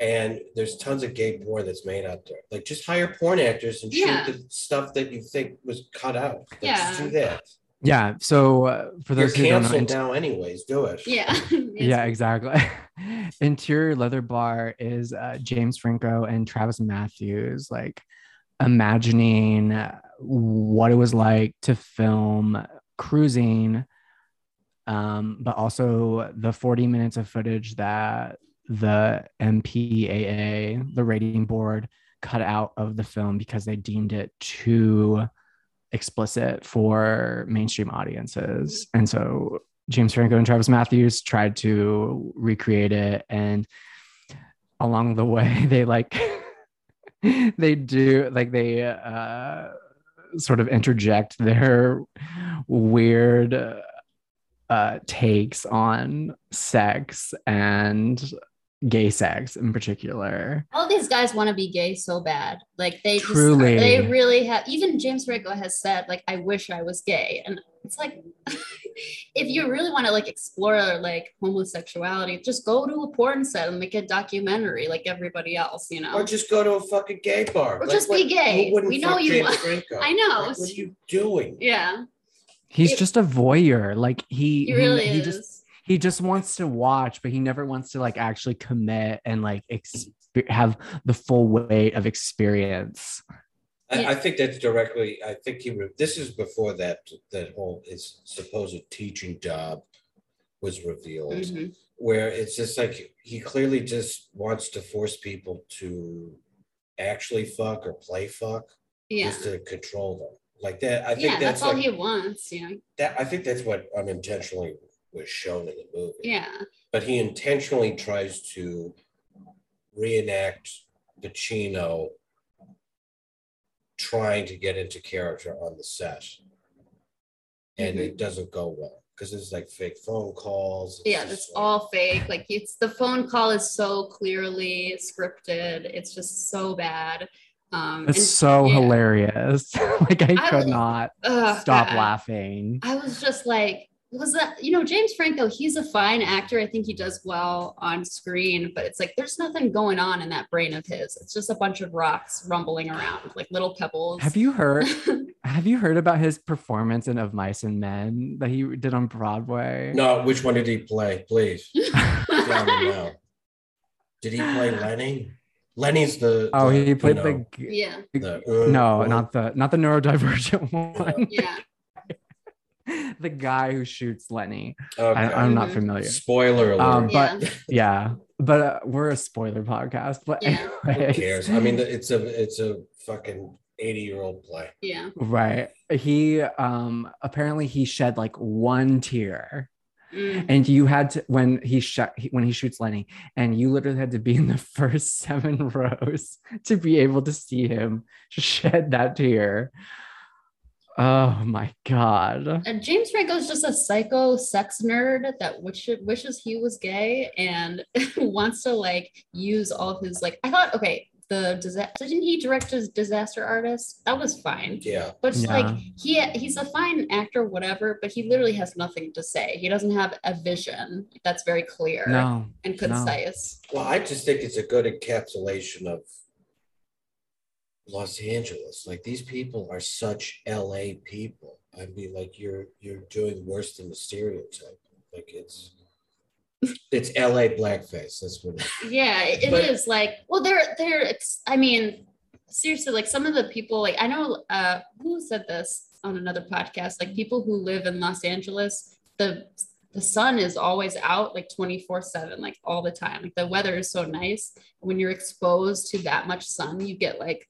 and there's tons of gay porn that's made out there like just hire porn actors and shoot Yeah. the stuff that you think was cut out Like, just Yeah. do that Yeah. So uh, for you're those who don't know, canceled now anyways do it yeah. yeah, exactly. Interior Leather Bar is uh, James Franco and Travis Matthews, like imagining uh, what it was like to film cruising, um, but also the 40 minutes of footage that the MPAA, the rating board, cut out of the film because they deemed it too explicit for mainstream audiences. And so James Franco and Travis Matthews tried to recreate it and along the way they like they do like they uh sort of interject their weird uh takes on sex and gay sex in particular. All these guys want to be gay so bad. Like they just, Truly. they really have. Even James Franco has said, like, I wish I was gay, and it's like, if you really want to like explore like homosexuality, just go to a porn set and make a documentary like everybody else, you know. Or just go to a fucking gay bar. Or Like, just be gay. who wouldn't We know fuck you James want- Franco? I know. Like, what are you doing? yeah, He's It- just a voyeur. Like he he really he is. just he just wants to watch, but he never wants to like actually commit and like exp- have the full weight of experience. I, I think that's directly. I think he. Re- this is before that that whole his supposed teaching job was revealed, Mhm. where it's just like he clearly just wants to force people to actually fuck or play fuck, yeah, just to control them like that. I think yeah. That's, that's, all like, he wants, you know. that. I think that's what unintentionally was shown in the movie. Yeah, but he intentionally tries to reenact Pacino trying to get into character on the set. And Mm-hmm. it doesn't go well because it's like fake phone calls. It's yeah. it's like- all fake. Like it's the phone call is so clearly scripted. It's just so bad. Um, It's and- so yeah. hilarious. like I I could was- not Ugh, stop God. laughing. I was just like, was that you know James Franco? He's a fine actor. I think he does well on screen, but it's like there's nothing going on in that brain of his. It's just a bunch of rocks rumbling around like little pebbles. Have you heard have you heard about his performance in Of Mice and Men that he did on Broadway? No, which one did he play? Please tell. Did he play Lenny? Lenny's the. Oh, the, he you played know, the yeah, the, uh, no, uh, not the not the neurodivergent one. yeah. the guy who shoots Lenny. Okay. I, I'm not Mhm. familiar. Spoiler alert. Um, but yeah, but uh, we're a spoiler podcast. But Yeah. Who cares? I mean, it's a it's a fucking eighty year old play. Yeah. right? He um apparently he shed like one tear, Mm. and you had to when he shot when he shoots Lenny, and you literally had to be in the first seven rows to be able to see him shed that tear. Oh my god. And James Franco's just a psycho sex nerd that wish, wishes he was gay and wants to like use all of his like. I thought, okay, the disaster didn't he direct his Disaster Artist? That was fine. Yeah. But Yeah. like he he's a fine actor, whatever, but he literally has nothing to say. He doesn't have a vision that's very clear No. and concise. Well, I just think it's a good encapsulation of Los Angeles. Like these people are such LA people. I mean, like you're you're doing worse than the stereotype. Like it's it's LA blackface. That's what it is. Yeah, it But- is like well, they're they're. ex- I mean, seriously, like some of the people, like I know uh who said this on another podcast. Like people who live in Los Angeles, the the sun is always out like 24 7 like all the time like the weather is so nice when you're exposed to that much sun you get like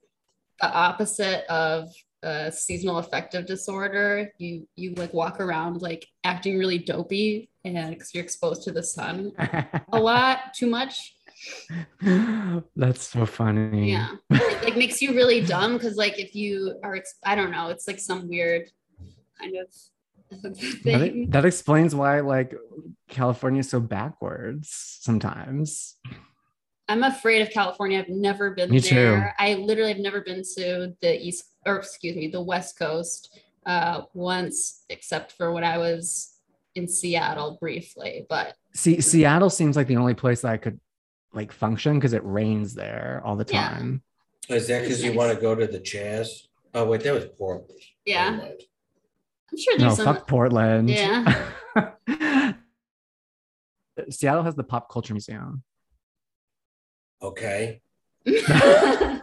the opposite of uh, seasonal affective disorder you you like walk around like acting really dopey and because you're exposed to the sun a lot too much That's so funny. yeah it like makes you really dumb because like if you are i don't know it's like some weird kind of That, thing that explains why like California is so backwards sometimes. I'm afraid of california i've never been Me there i literally have never been to the east or excuse me the west coast uh once except for when i was in seattle briefly but See, Seattle seems like the only place that I could like function because it rains there all the Yeah. time. Is that because you Nice. want to go to the jazz? Oh wait, that was Portland. Yeah. Never mind. i'm sure No, there's some fuck Portland. Yeah. Seattle has the pop culture museum. Okay. I,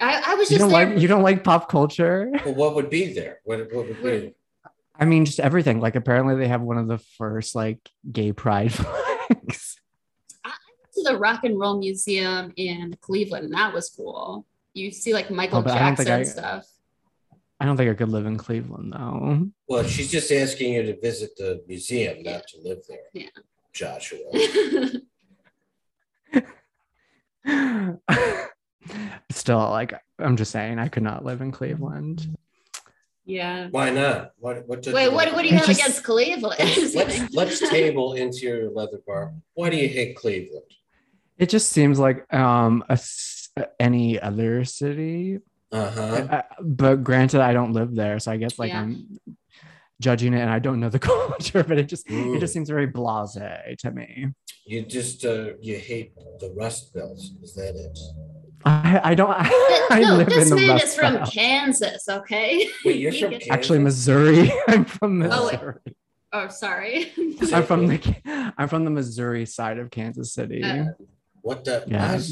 I was You just don't there. like you don't like pop culture? Well, what would be there? What, what would be? I mean, just everything. Like apparently they have one of the first like gay pride flags. I went to the Rock and Roll Museum in Cleveland. and That was cool. You see like Michael Oh, but I Jackson I- stuff. I don't think I could live in Cleveland though. Well, she's just asking you to visit the museum, not to live there. Yeah. Joshua. Still, like I'm just saying, I could not live in Cleveland. Yeah. Why not? What what? does- Wait, what, what do you It have just- against Cleveland? Let's let's table interior leather bar. Why do you hate Cleveland? It just seems like um a s any other city. Uh huh. Uh, but granted, I don't live there, so I guess like Yeah. I'm judging it, and I don't know the culture. But it just Mm. it just seems very blasé to me. You just uh you hate the Rust Belt. Is that it? I, I don't. Th- I no, live this in the man Rust is from Belt. Kansas, okay? Wait, you're from Kansas? Actually, Missouri. I'm from Oh. Missouri. Oh, sorry. I'm from the I'm from the Missouri side of Kansas City. Uh, What the? Yeah. what?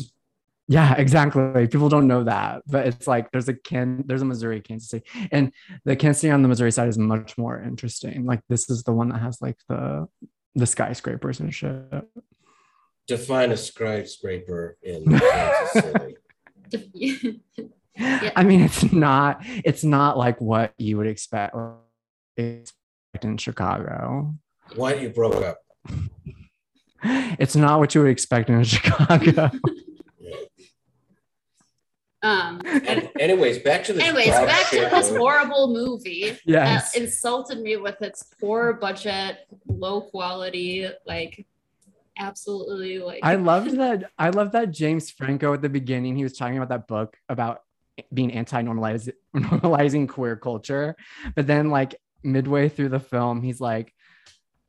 Yeah, exactly. People don't know that, but it's like there's a can there's a Missouri Kansas City, and the Kansas City on the Missouri side is much more interesting. Like this is the one that has like the the skyscrapers and shit. Define a skyscraper in Kansas City. I mean, it's not it's not like what you would expect expect in Chicago. Why you broke up? It's not what you would expect in Chicago. Um, And anyways, back to this. anyways, back to this horrible movie that insulted me with its poor budget, low quality, like absolutely like I loved that. I loved that James Franco at the beginning. He was talking about that book about being anti-normalizing normalizing queer culture, but then like midway through the film, he's like,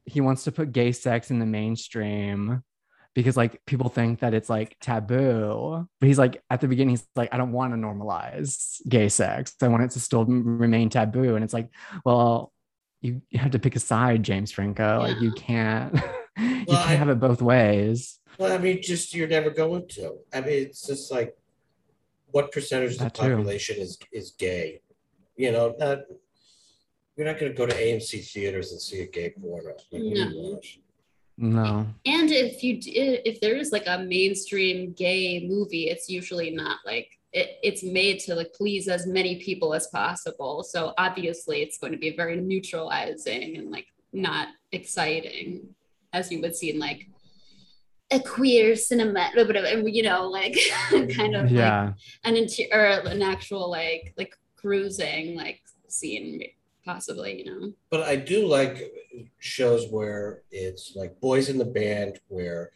he wants to put gay sex in the mainstream because like people think that it's like taboo. But he's like at the beginning, he's like, I don't want to normalize gay sex. I want it to still remain taboo. And it's like, well, you, you have to pick a side, James Franco. Like you can't, you can't I- have it both ways. Well, I mean, just you're never going to. I mean, it's just like, what percentage of the That too. population is is gay? You know, not. You're not going to go to AMC theaters and see a gay porno. Like, what do you No. No. And if you if there is like a mainstream gay movie, it's usually not like it, it's made to like please as many people as possible. So obviously, it's going to be very neutralizing and like not exciting, as you would see in like a queer cinema, you know, like kind of like Yeah. an inter- or an actual like like cruising like scene, possibly, you know. But I do like shows where it's like boys in the band, where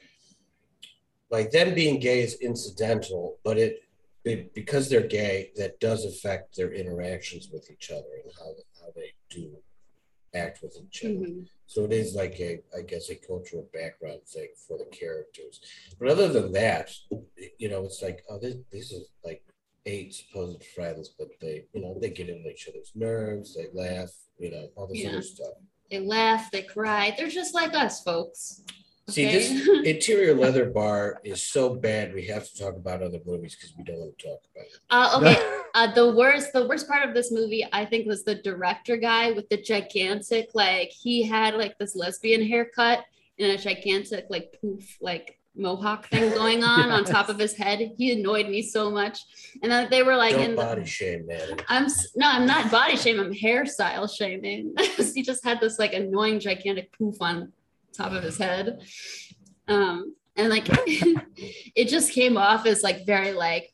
like them being gay is incidental, but it, it because they're gay, that does affect their interactions with each other and how how they do act with each other. Mhm. So it is like a, I guess, a cultural background thing for the characters. But other than that, you know, it's like, oh, this, these are like eight supposed friends, but they, you know, they get into each other's nerves, they laugh, you know, all this Yeah. other stuff. They laugh, they cry. They're just like us, folks. See, Okay? this interior leather bar is so bad. We have to talk about other movies because we don't want to talk about it. Uh, okay. Uh, the worst, the worst part of this movie, I think, was the director guy with the gigantic, like he had like this lesbian haircut and a gigantic, like poof, like mohawk thing going on on top of his head. He annoyed me so much. And then they were like don't in the. body shame, man. I'm no, I'm not body shaming. I'm hairstyle shaming. he just had this like annoying gigantic poof on top of his head, um, and like it just came off as like very like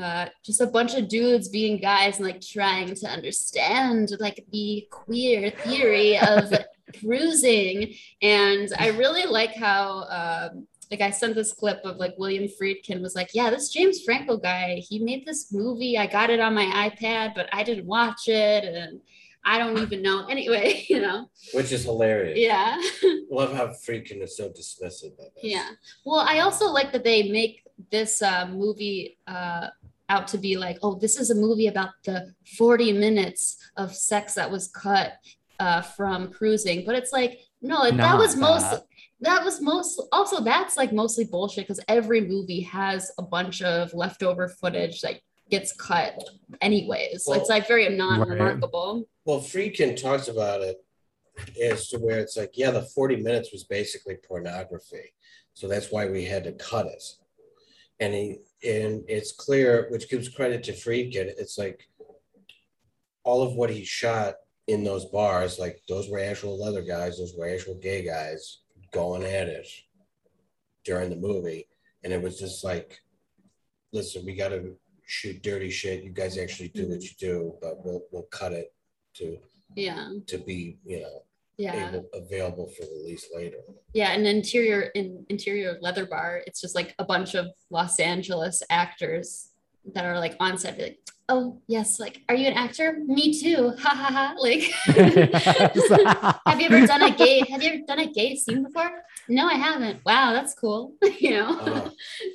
uh, just a bunch of dudes being guys and like trying to understand like the queer theory of cruising. And I really like how. Um, like I sent this clip of like William Friedkin was like, yeah, this James Franco guy, he made this movie. I got it on my iPad, but I didn't watch it, and I don't even know. Anyway, you know, Which is hilarious. yeah, Love how Friedkin is so dismissive of this. yeah. Well, I also like that they make this uh, movie uh, out to be like, oh, this is a movie about the 40 minutes of sex that was cut uh, from cruising, but it's like, no, that Not was most. that. that was most also that's like mostly bullshit because every movie has a bunch of leftover footage that gets cut anyways Well- it's like very non-remarkable Well, Friedkin talks about it as to where it's like, yeah, the 40 minutes was basically pornography. So that's why we had to cut it. And he and it's clear, which gives credit to Friedkin, it's like all of what he shot in those bars, like those were actual leather guys, those were actual gay guys going at it during the movie. And it was just like, listen, we gotta shoot dirty shit. You guys actually do what mm-hmm. you do, but we'll we'll cut it to Yeah. to be you know Yeah. able, available for release later. Yeah. an interior in interior leather bar, it's just like a bunch of Los Angeles actors that are like on set, like, oh yes, like, are you an actor? Me too. Ha ha ha. Like have you ever done a gay have you ever done a gay scene before? No, I haven't. Wow, that's cool. you know? Oh.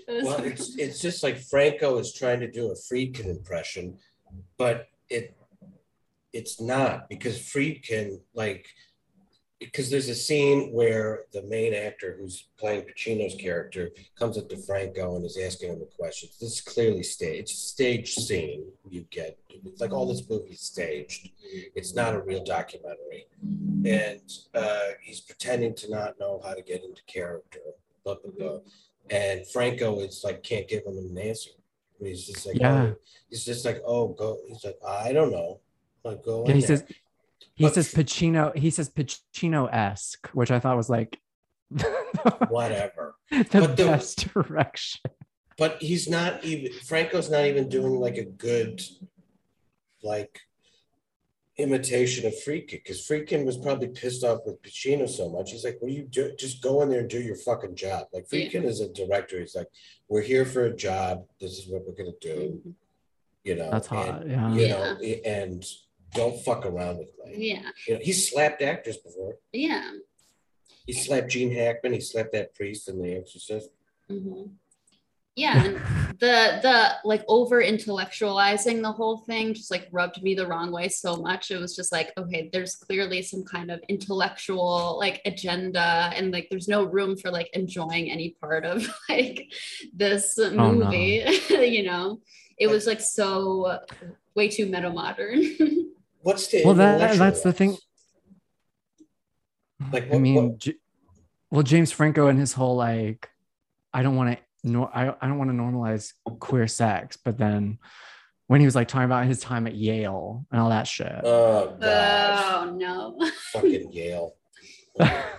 It was- Well, it's it's just like Franco is trying to do a Friedkin impression, but it it's not because Friedkin like because there's a scene where the main actor who's playing Pacino's character comes up to Franco and is asking him the questions. This is clearly staged. It's a stage scene you get. It's like all this movie is staged. It's not a real documentary. And uh, he's pretending to not know how to get into character. Blah, blah, blah. And Franco is like can't give him an answer. He's just like, Yeah. oh, he's just like, oh, go. He's like, I don't know. Like, go. Yeah, in he there. says he But- says Pacino. He says Pacino-esque, which I thought was like whatever. the But the- best direction. But he's not even Franco's not even doing like a good like imitation of Friedkin because Friedkin was probably pissed off with Pacino so much. He's like, "What do you do? Just go in there and do your fucking job." Like Yeah. Friedkin is a director. He's like, "We're here for a job. This is what we're gonna do." Mm-hmm. You know, That's hot. and, Yeah. you know, and don't fuck around with me. yeah. You know, he's slapped actors before. Yeah. He slapped Gene Hackman. He slapped that priest in The Exorcist. Mhm. Yeah, and the the like over intellectualizing the whole thing just like rubbed me the wrong way so much. It was just like, okay, there's clearly some kind of intellectual like agenda, and like there's no room for like enjoying any part of like this no. movie. you know, it was like so way too meta modern. What's the Well, that that's the thing. Like, I mean, what- J- well, James Franco and his whole like, I don't want to no, I, I don't want to normalize queer sex, but then when he was like talking about his time at Yale and all that shit. Oh gosh, oh no. fucking Yale.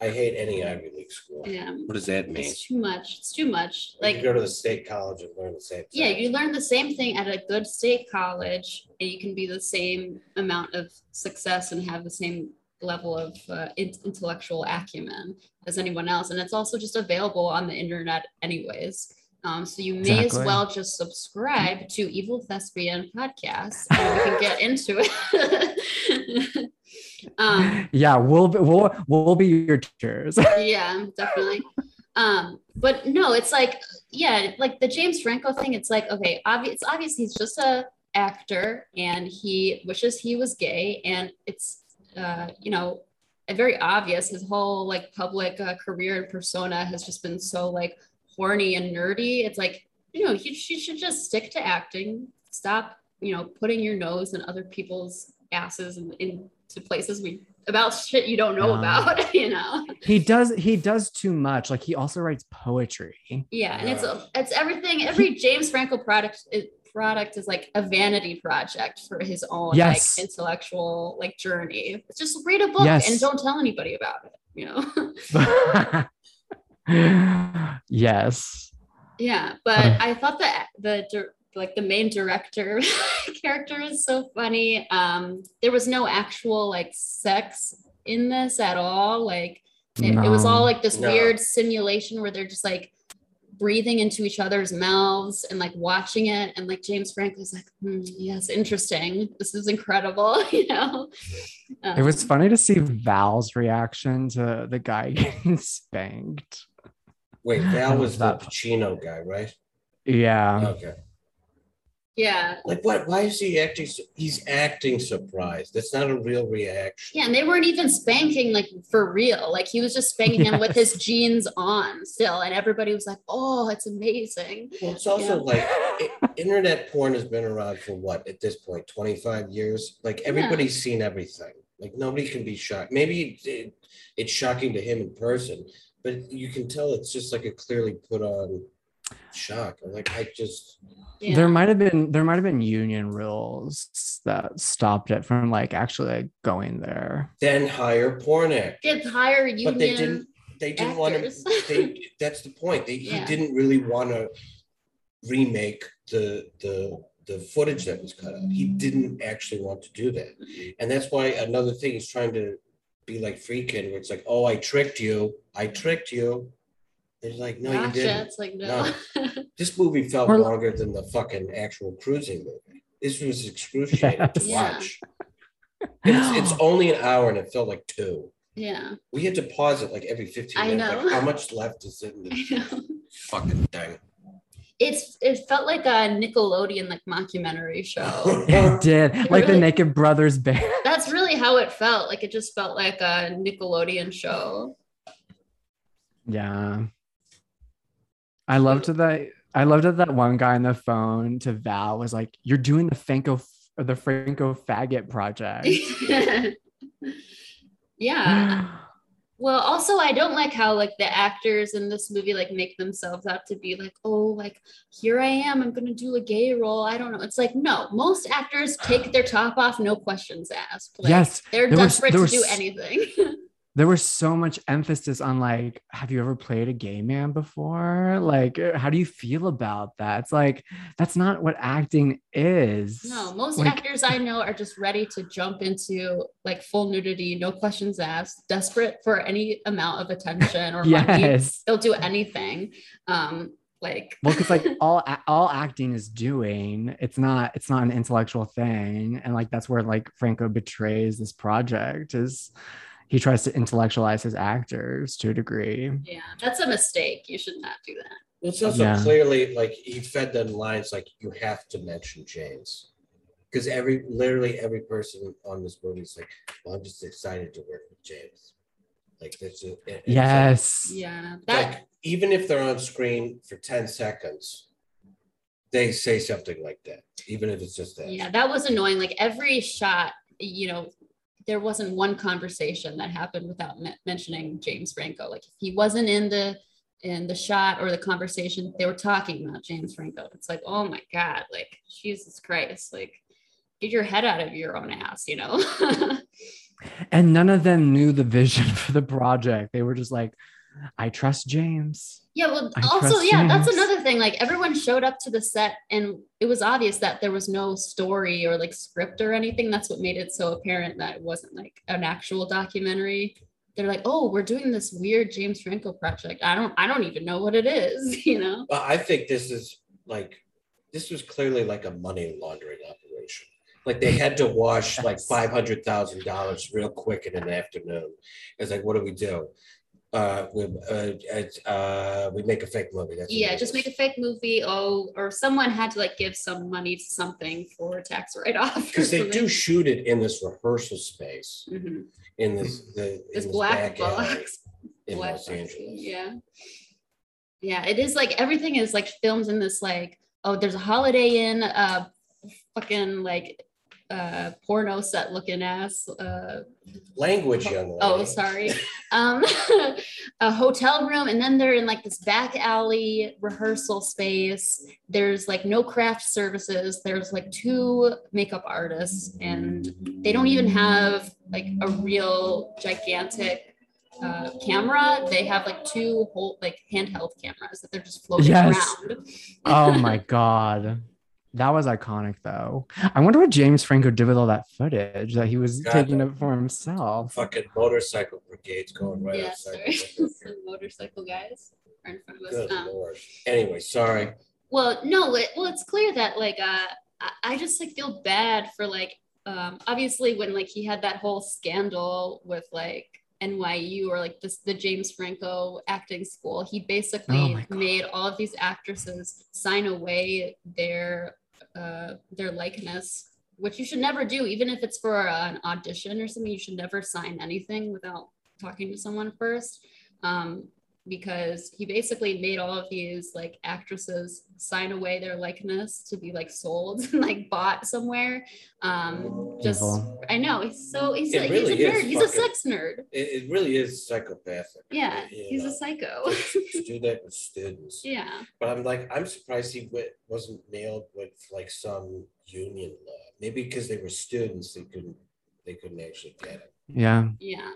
I hate any Ivy League school. yeah. What does that mean? It's too much. It's too much. Like Like you go to the state college and learn the same thing. Yeah, you learn the same thing at a good state college, and you can be the same amount of success and have the same level of uh, in- intellectual acumen as anyone else. And it's also just available on the internet, anyways. Um, so you may Exactly. as well just subscribe to Evil Thespian Podcast, and we can get into it. um, yeah, we'll be, we'll we'll be your teachers. yeah definitely um but no it's like yeah like the james franco thing it's like okay obvious it's obvious he's just a actor and he wishes he was gay and it's uh you know very obvious his whole like public uh, career and persona has just been so like horny and nerdy it's like you know you, you should just stick to acting stop you know putting your nose in other people's asses and into places we about shit you don't know Yeah. about you know he does he does too much. Like he also writes poetry. Yeah, and it's Yeah. it's everything. Every James Franco product is, product is like a vanity project for his own Yes. like intellectual like journey. Just read a book Yes. and don't tell anybody about it. You know. yes. yeah, but Uh. I thought that the like the main director character is so funny. Um, there was no actual like sex in this at all. Like it, it was all like this No. weird simulation where they're just like breathing into each other's mouths and like watching it and like james franco's like hmm, yes interesting this is incredible you know It was Um, funny to see Val's reaction to the guy getting spanked. Wait, Val was the That- Pacino guy, right? Yeah. Okay. yeah Like what? Why is he acting? su- He's acting surprised. That's not a real reaction. yeah and they weren't even spanking like for real like he was just spanking him with his jeans on still and everybody was like oh it's amazing Well, it's also Yeah. like internet porn has been around for what at this point, 25 years? Like everybody's seen everything. Like nobody can be shocked. Maybe it, it's shocking to him in person, but you can tell it's just like a clearly put on shock. I'm like, I just yeah. There might have been there might have been union rules that stopped it from like actually like going there. then hire porn actors. get higher union But they didn't they didn't want to actors. they that's the point. They, Yeah. He didn't really want to remake the the the footage that was cut out. He didn't actually want to do that, mm-hmm. and that's why another thing he's trying to be like Friedkin, where it's like, oh, I tricked you, I tricked you. It's like, no, you didn't. It's like no. This movie felt Or- longer than the fucking actual cruising movie. This was excruciating to Yes. Yeah. watch. It's, it's only an hour and it felt like two. yeah. We had to pause it like every 15 I minutes. know. Like, how much left is in this fucking thing? It's it felt like a Nickelodeon like mockumentary show. It did. Like the Naked Brothers band. That's really how it felt. Like it just felt like a Nickelodeon show. Yeah. I loved that. I loved that that one guy on the phone to Val was like, "You're doing the Franco or the Franco faggot project." yeah. Well, also I don't like how like the actors in this movie like make themselves out to be like, oh, like here I am, I'm gonna do a gay role. I don't know. It's like no, most actors take their top off, no questions asked. Like, yes, they're there desperate there to was- do anything. there was so much emphasis on like, "Have you ever played a gay man before?" Like, uh, how do you feel about that? It's like that's not what acting is. no, most Like- actors I know are just ready to jump into like full nudity, no questions asked, desperate for any amount of attention or money. Yes. They'll do anything. Um, like well because like all all acting is doing it's not it's not an intellectual thing and like that's where like franco betrays this project is he tries to intellectualize his actors to a degree Yeah, that's a mistake. You should not do that. Well, It's also Yeah. clearly like he fed them lines like you have to mention James. Because every literally every person on this movie is like, well, I'm just excited to work with James. Like that's a, it- it's like- yes Yeah, it's that like even if they're on screen for 10 seconds, they say something like that, even if it's just that. yeah, that was annoying. Like every shot, you know, there wasn't one conversation that happened without me- mentioning James Franco. Like if he wasn't in the in the shot or the conversation, they were talking about James Franco. It's like, oh my god, like Jesus Christ, like get your head out of your own ass, you know. and none of them knew the vision for the project they were just like i trust james Yeah, well, I also, trust yeah, that's another thing. Like everyone showed up to the set, and it was obvious that there was no story or like script or anything. That's what made it so apparent that it wasn't like an actual documentary. They're like, "Oh, we're doing this weird James Franco project. I don't, I don't even know what it is." You know? Well, I think this is like this was clearly like a money laundering operation. Like they had to wash like five hundred thousand dollars real quick in an afternoon. It's like, what do we do? Uh, we uh, uh, we make a fake movie. That's Yeah, just make a fake movie. Oh, or someone had to like give some money to something for a tax write off. because they do shoot it in this rehearsal space in this the in This this black box. in Black Los box, Angeles. Yeah. Yeah, it is like everything is like filmed in this like oh there's a Holiday Inn uh fucking like uh porno set looking ass uh Language, young lady. oh sorry. Um a hotel room and then they're in like this back alley rehearsal space. There's like no craft services. There's like two makeup artists and they don't even have like a real gigantic uh, camera. They have like two whole like handheld cameras that they're just floating Yes. around. Oh my god that was iconic though i wonder what james franco did with all that footage that he was God. taking it for himself Fucking motorcycle brigades going right yeah outside. sorry the window here. Some motorcycle guys are in front of us Good um, lord. Anyway, sorry. Well, no, it, well, it's clear that like uh, I, I just like feel bad for like um, obviously when like he had that whole scandal with like NYU or like this the James Franco acting school, he Oh basically my God. made all of these actresses sign away their uh, their likeness, which you should never do, even if it's for an audition or something. You should never sign anything without talking to someone first. Um, because he basically made all of these like actresses sign away their likeness to be like sold and like bought somewhere. Um, just Evil. I know he's so he's It a, really he's a nerd. He's a sex nerd. It, it really is psychopathic. Yeah, you he's know, a psycho. to- to do that with students. yeah, But I'm like, I'm surprised he wa- wasn't nailed with like some union law. Maybe because they were students, they couldn't, they couldn't actually get it. yeah yeah.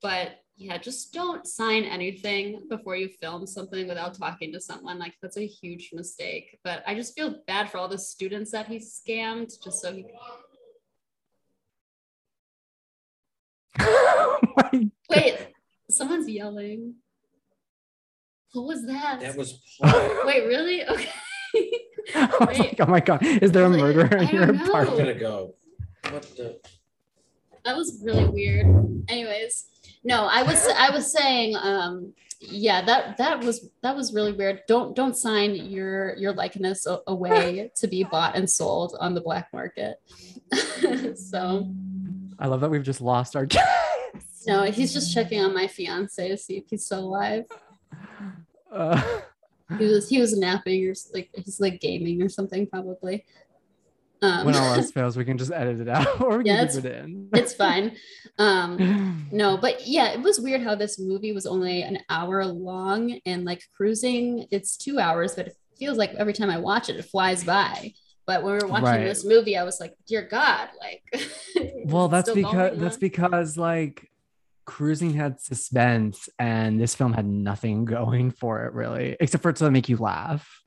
But yeah, just don't sign anything before you film something without talking to someone. Like that's a huge mistake. But I just feel bad for all the students that he scammed just so he Oh Wait, someone's yelling. What was that? That was Paul. Wait, really? Okay. Oh I like, oh my god, is there a Like, murderer in I your don't know. I'm apartment? gonna go. What the? that was really weird. Anyways, no, I was I was saying, um, yeah, that that was that was really weird. Don't don't sign your your likeness away to be bought and sold on the black market. so I love that we've just lost our. no, he's just checking on my fiance to see if he's still alive. Uh, He was he was napping or like he's like gaming or something probably. Um, when all else fails, we can just edit it out or we Yeah, can keep it in. it's fine. Um, no, but yeah, it was weird how this movie was only an hour long and like cruising, it's two hours, but it feels like every time I watch it, it flies by. But when we were watching Right. this movie, I was like, dear God, like well, that's because that's on. because like cruising had suspense and this film had nothing going for it really, except for it to make you laugh.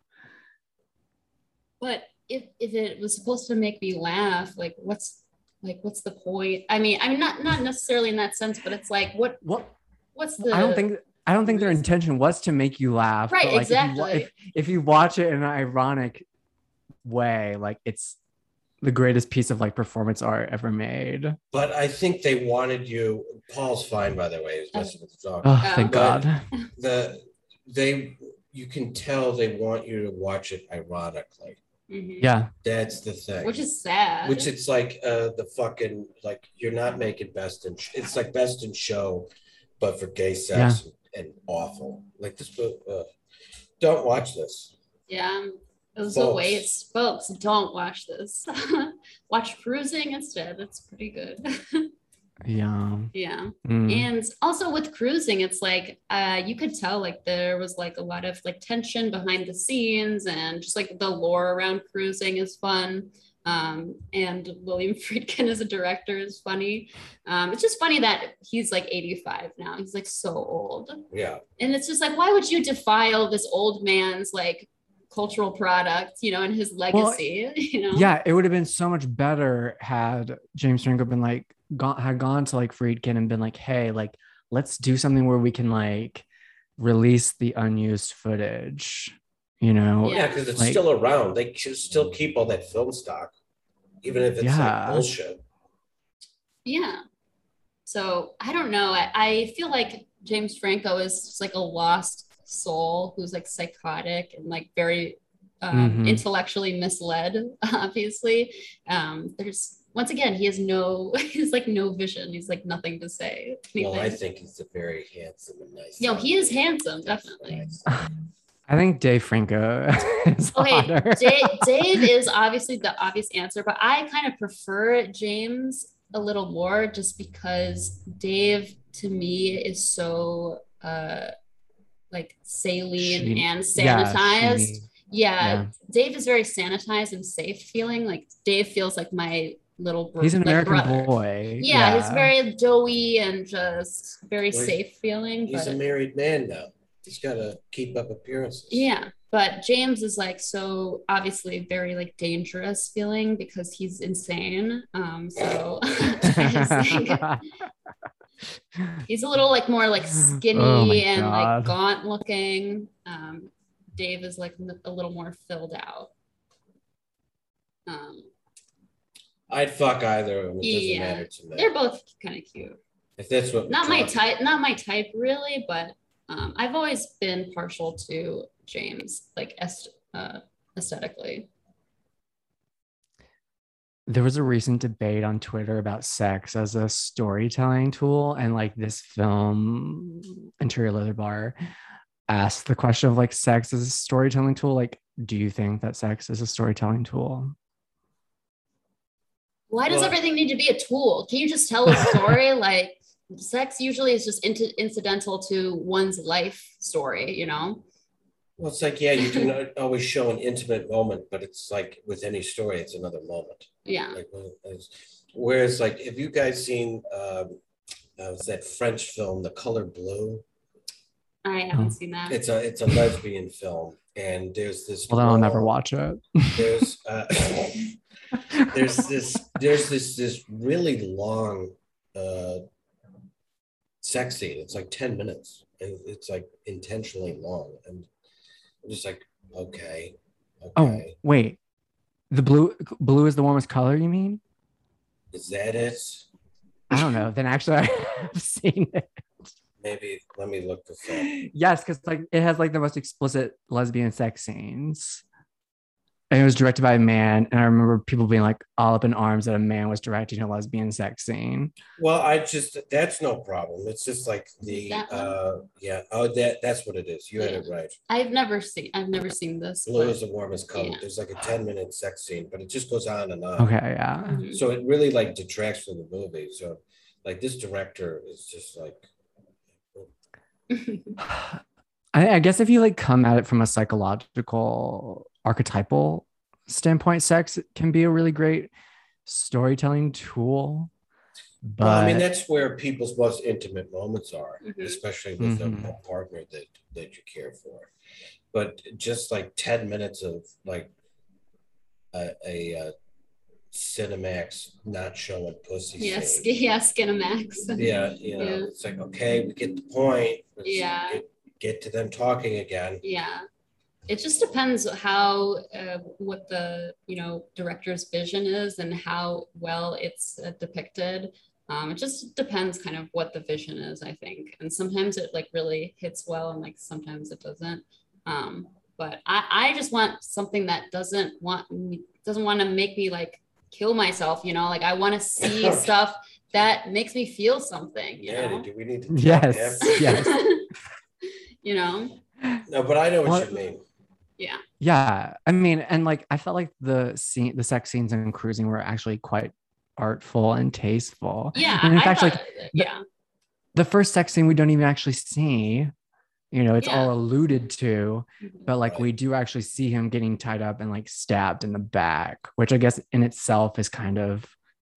but if if it was supposed to make me laugh, like what's like what's the point? I mean, I mean not not necessarily in that sense, but it's like what what what's the I don't think I don't think their intention was to make you laugh. Right, but, like, If you, exactly. if, if you watch it in an ironic way, like it's the greatest piece of like performance art ever made. But I think they wanted you. Paul's fine, by the way. He's messing with the dog. Oh, thank But- God. The they you can tell they want you to watch it ironically. Mhm. Yeah. That's the thing. which is sad. which it's like uh the fucking like you're not making best in it's like best in show, but for gay sex and, awful. Like this book. Uh, don't watch this. Yeah, it was a Folks. waste. Folks, don't watch this. watch Cruising instead. It's pretty good. Yeah. yeah. Mm. And also with Cruising, it's like uh, you could tell like there was like a lot of like tension behind the scenes and just like the lore around Cruising is fun. Um, and William Friedkin as a director is funny. Um, it's just funny that he's like 85 now. He's like so old. Yeah. and it's just like why would you defile this old man's like cultural product you know and his legacy you know Yeah, it would have been so much better had James Franco been like gone had gone to like Friedkin and been like, hey, like let's do something where we can like release the unused footage. You know, Yeah. Yeah, because it's Like- still around. They should still keep all that film stock, even if it's Yeah. like bullshit. yeah so i don't know I, I feel like james franco is just like a lost soul who's like psychotic and like very um, Mhm. intellectually misled obviously um there's once again he has no he's like no vision he's like nothing to say Well, I think he's a very handsome and nice. no guy. he is handsome definitely I think Dave Franco is Okay. Dave, Dave is obviously the obvious answer, but I kind of prefer James a little more just because Dave to me is so uh like saline Sheen- and Yeah, sanitized. Yeah, Yeah. Dave is very sanitized and safe feeling. Like Dave feels like my little bro- He's an like American brother. boy. Yeah, he's very doughy and just very Well, safe feeling. He's but- a married man now. He's got to keep up appearances. Yeah, but James is like so obviously very like dangerous feeling because he's insane. Um, so I just think he's a little like more like skinny Oh my and like gaunt looking. Um, Dave is like a little more filled out. Um, I'd fuck either of them. It doesn't Yeah. matter to me. they're both kind of cute. If that's what Not my talking- type, not my type really, but um, I've always been partial to James, like est- uh, aesthetically. There was a recent debate on Twitter about sex as a storytelling tool, and like this film, Interior Leather Bar, asked the question of like sex as a storytelling tool. Like, do you think that sex is a storytelling tool? Why does Well- everything need to be a tool? Can you just tell a story? like sex usually is just int- incidental to one's life story, you know? Well, it's like, yeah, you can always show an intimate moment, but it's like with any story, it's another moment. Yeah. Like, well, whereas, like, have you guys seen um, uh, was that French film, The Color Blue. I haven't seen that. It's a it's a lesbian film, and there's this. Well, then I'll never watch it. There's uh, there's this there's this this really long uh, sex scene. It's like ten minutes, it's like intentionally long, and I'm just like, okay, Oh, okay, wait. The blue blue is the warmest color, you mean? is that it? I don't know. Then actually I have seen it. Maybe let me look this up. Yes, because like it has like the most explicit lesbian sex scenes. And it was directed by a man. And I remember people being like all up in arms that a man was directing a lesbian sex scene. Well, I just that's no problem. It's just like the uh yeah. Oh, that that's what it is. You had it right. I've never seen. I've never seen this. Blue but- is the warmest color. Yeah. There's like a 10 minute sex scene, but it just goes on and on. Okay, yeah. Mhm. So it really like detracts from the movie. So like this director is just like I, I guess if you like come at it from a psychological archetypal standpoint, sex can be a really great storytelling tool. But well, I mean that's where people's most intimate moments are, Mhm. especially with a- Mhm. a, partner that that you care for. But just like 10 minutes of like a, a, uh Cinemax not showing pussy. yes, scene. yeah, Skinamax. Yeah, you know, Yeah. it's like okay, we get the point. Let's Yeah. Get, get to them talking again. Yeah. It just depends how uh, what the you know director's vision is and how well it's uh, depicted. Um, it just depends kind of what the vision is, I think. And sometimes it like really hits well, and like sometimes it doesn't. Um, but I, I just want something that doesn't want me doesn't want to make me like kill myself. You know, like I want to see stuff that makes me feel something. You Yeah, know. do we need to? Yes. yes. you know. No, but I know what, What- you mean. Yeah, yeah I mean, and like I felt like the scene, the sex scenes in cruising were actually quite artful and tasteful. Yeah. And in I fact, like, thought- yeah. the first sex scene we don't even actually see. You know, it's Yeah. all alluded to, Mhm. but like we do actually see him getting tied up and like stabbed in the back, which I guess in itself is kind of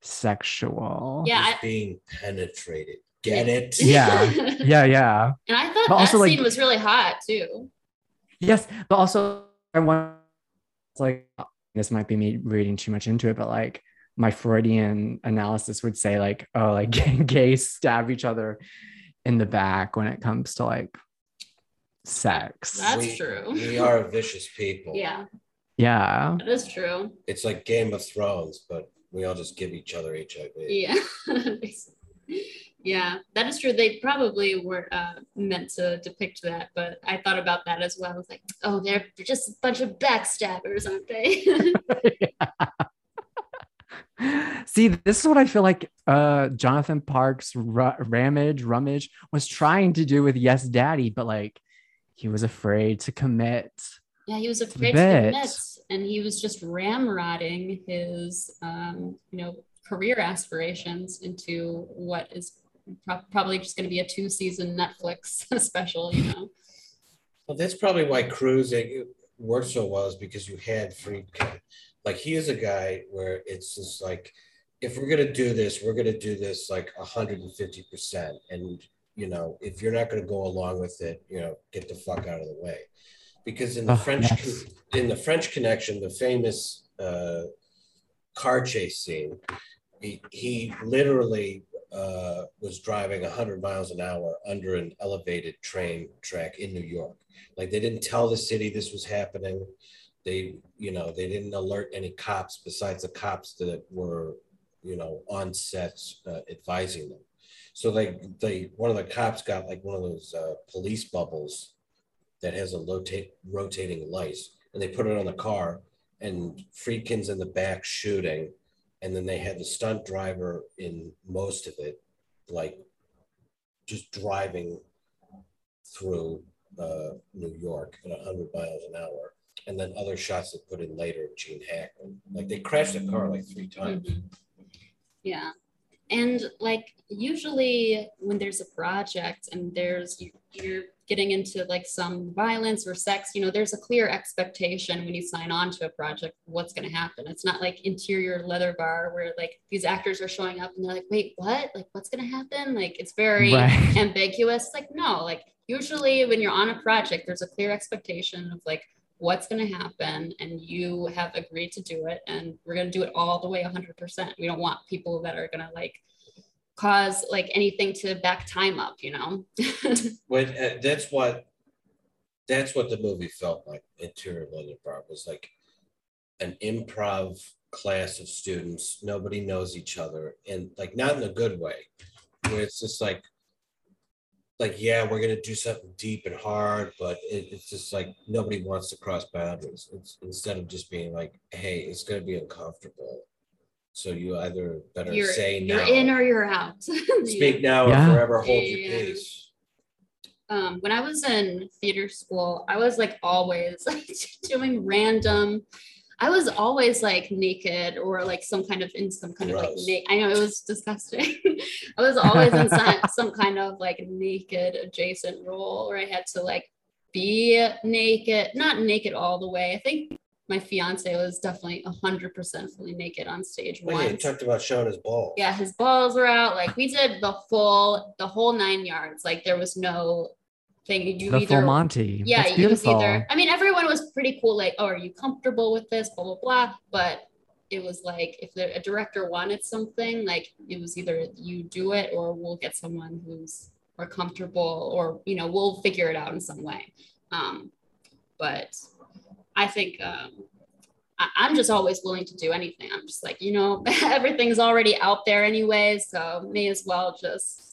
sexual. Yeah, He's I- being penetrated. Get it? Yeah. Yeah, yeah. and I thought But that also, like- scene was really hot too. Yes, but also I want it's like this might be me reading too much into it, but like my Freudian analysis would say like, oh, like gays stab each other in the back when it comes to like sex. That's we, true. We are vicious people. Yeah, yeah. that is true. It's like Game of Thrones, but we all just give each other HIV. Yeah. yeah, that is true. They probably were uh, meant to depict that, but I thought about that as well. I was like, oh, they're just a bunch of backstabbers, aren't they? See, this is what I feel like uh Jonathan Parks Ru- Ramage Rummage was trying to do with Yes Daddy, but like he was afraid to commit. yeah, he was afraid to commit, and he was just ramrodding his, um, you know, career aspirations into what is probably just going to be a two-season Netflix special. You know. Well, that's probably why cruising worked so well is because you had Friedkin. Like he is a guy where it's just like, if we're gonna do this, we're gonna do this like 150 percent, and you know, if you're not gonna go along with it, you know, get the fuck out of the way. Because in the Oh, French, yes. in the French Connection, the famous uh, car chase scene, he, he literally uh, was driving 100 miles an hour under an elevated train track in New York. Like they didn't tell the city this was happening. They, you know, they didn't alert any cops besides the cops that were, you know, on sets uh, advising them. So like they, one of the cops got like one of those uh, police bubbles that has a rotate, rotating light, and they put it on the car. And Friedkin's in the back shooting, and then they had the stunt driver in most of it, like just driving through uh, New York at 100 miles an hour. And then other shots that put in later, Gene Hackman. Like they crashed the car like three times. Yeah. And like usually when there's a project and there's you, you're getting into like some violence or sex, you know, there's a clear expectation when you sign on to a project what's going to happen. It's not like interior leather bar where like these actors are showing up and they're like, wait, what? Like, what's going to happen? Like, it's very Right. ambiguous. Like, no, like usually when you're on a project, there's a clear expectation of like what's going to happen and you have agreed to do it and we're going to do it all the way 100%. We don't want people that are going to like cause like anything to back time up, you know? When uh, that's what that's what the movie felt like. Interior Leather Bar was like an improv class of students. Nobody knows each other, and like not in a good way, where it's just like like yeah, we're gonna do something deep and hard, but it, it's just like nobody wants to cross boundaries. It's instead of just being like, hey, it's gonna be uncomfortable. So you either better you're, say you're now, in or you're out. speak now, Yeah. or forever hold your peace. um, when I was in theater school, I was like always doing random. I was always like naked or like some kind of in some kind of like na- I know it was disgusting. I was always in some, some kind of like naked adjacent role where I had to like be naked, not naked all the way. I think my fiance was definitely hundred percent fully naked on stage Well, yeah, he talked about showing his balls. Yeah, his balls were out. Like we did the full, the whole nine yards. Like there was no thing. You the either, full Monty. yeah, That's was beautiful. either. I mean, everyone was pretty cool. Like, oh, are you comfortable with this? Blah blah blah. But it was like if the, a director wanted something, like it was either you do it or we'll get someone who's more comfortable, or you know, we'll figure it out in some way. Um, but I think um, I, I'm just always willing to do anything. I'm just like, you know, everything's already out there anyway, so may as well just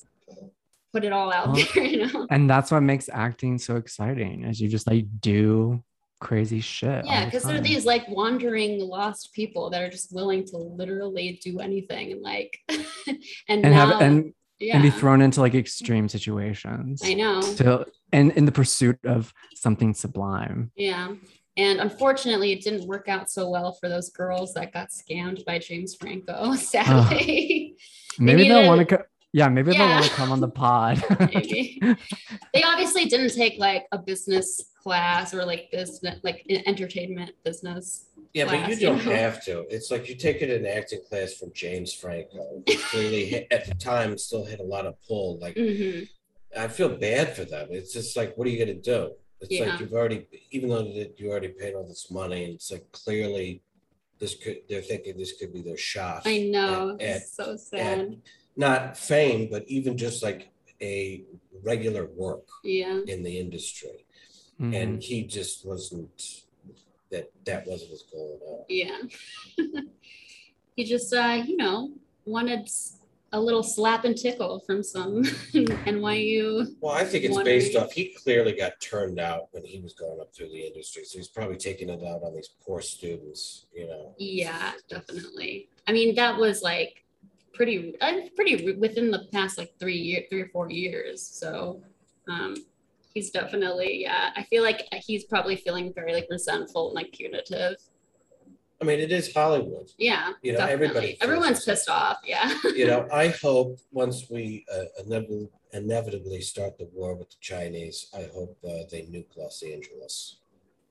put it all out there, you know. and that's what makes acting so exciting is you just like do crazy shit Yeah, the because there are these like wandering lost people that are just willing to literally do anything and like and, and now, have and, yeah, and be thrown into like extreme situations I know. to and in the pursuit of something sublime Yeah. And unfortunately, it didn't work out so well for those girls that got scammed by James Franco, sadly. maybe they'll want to co- yeah maybe they'll want to come on the pod they obviously didn't take like a business class or like business, like en- entertainment business. Yeah, but you don't know? have to. It's like you take it an acting class from James Franco. who clearly, at the time, still had a lot of pull. Like Mhm. I feel bad for them. It's just like, what are you gonna do? It's Yeah. like you've already, even though you already paid all this money, and it's like clearly, this could. They're thinking this could be their shot. I know. At, at It's so sad. Not fame, but even just like a regular work Yeah. in the industry, Mhm. and he just wasn't. That that wasn't his goal at all. Yeah. he just, uh, you know, wanted a little slap and tickle from some NYU. Well, I think it's wondering- based off, he clearly got turned out when he was going up through the industry. So he's probably taking it out on these poor students, you know. Yeah, definitely. I mean, that was like pretty, uh, pretty within the past like three year, three or four years. So, um, he's definitely, yeah. I feel like he's probably feeling very like resentful and like punitive. I mean, it is Hollywood. Yeah, You know, definitely. everybody Everyone's pissed off. Yeah. You know, I hope once we uh, inevitably, inevitably start the war with the Chinese, I hope uh, they nuke Los Angeles.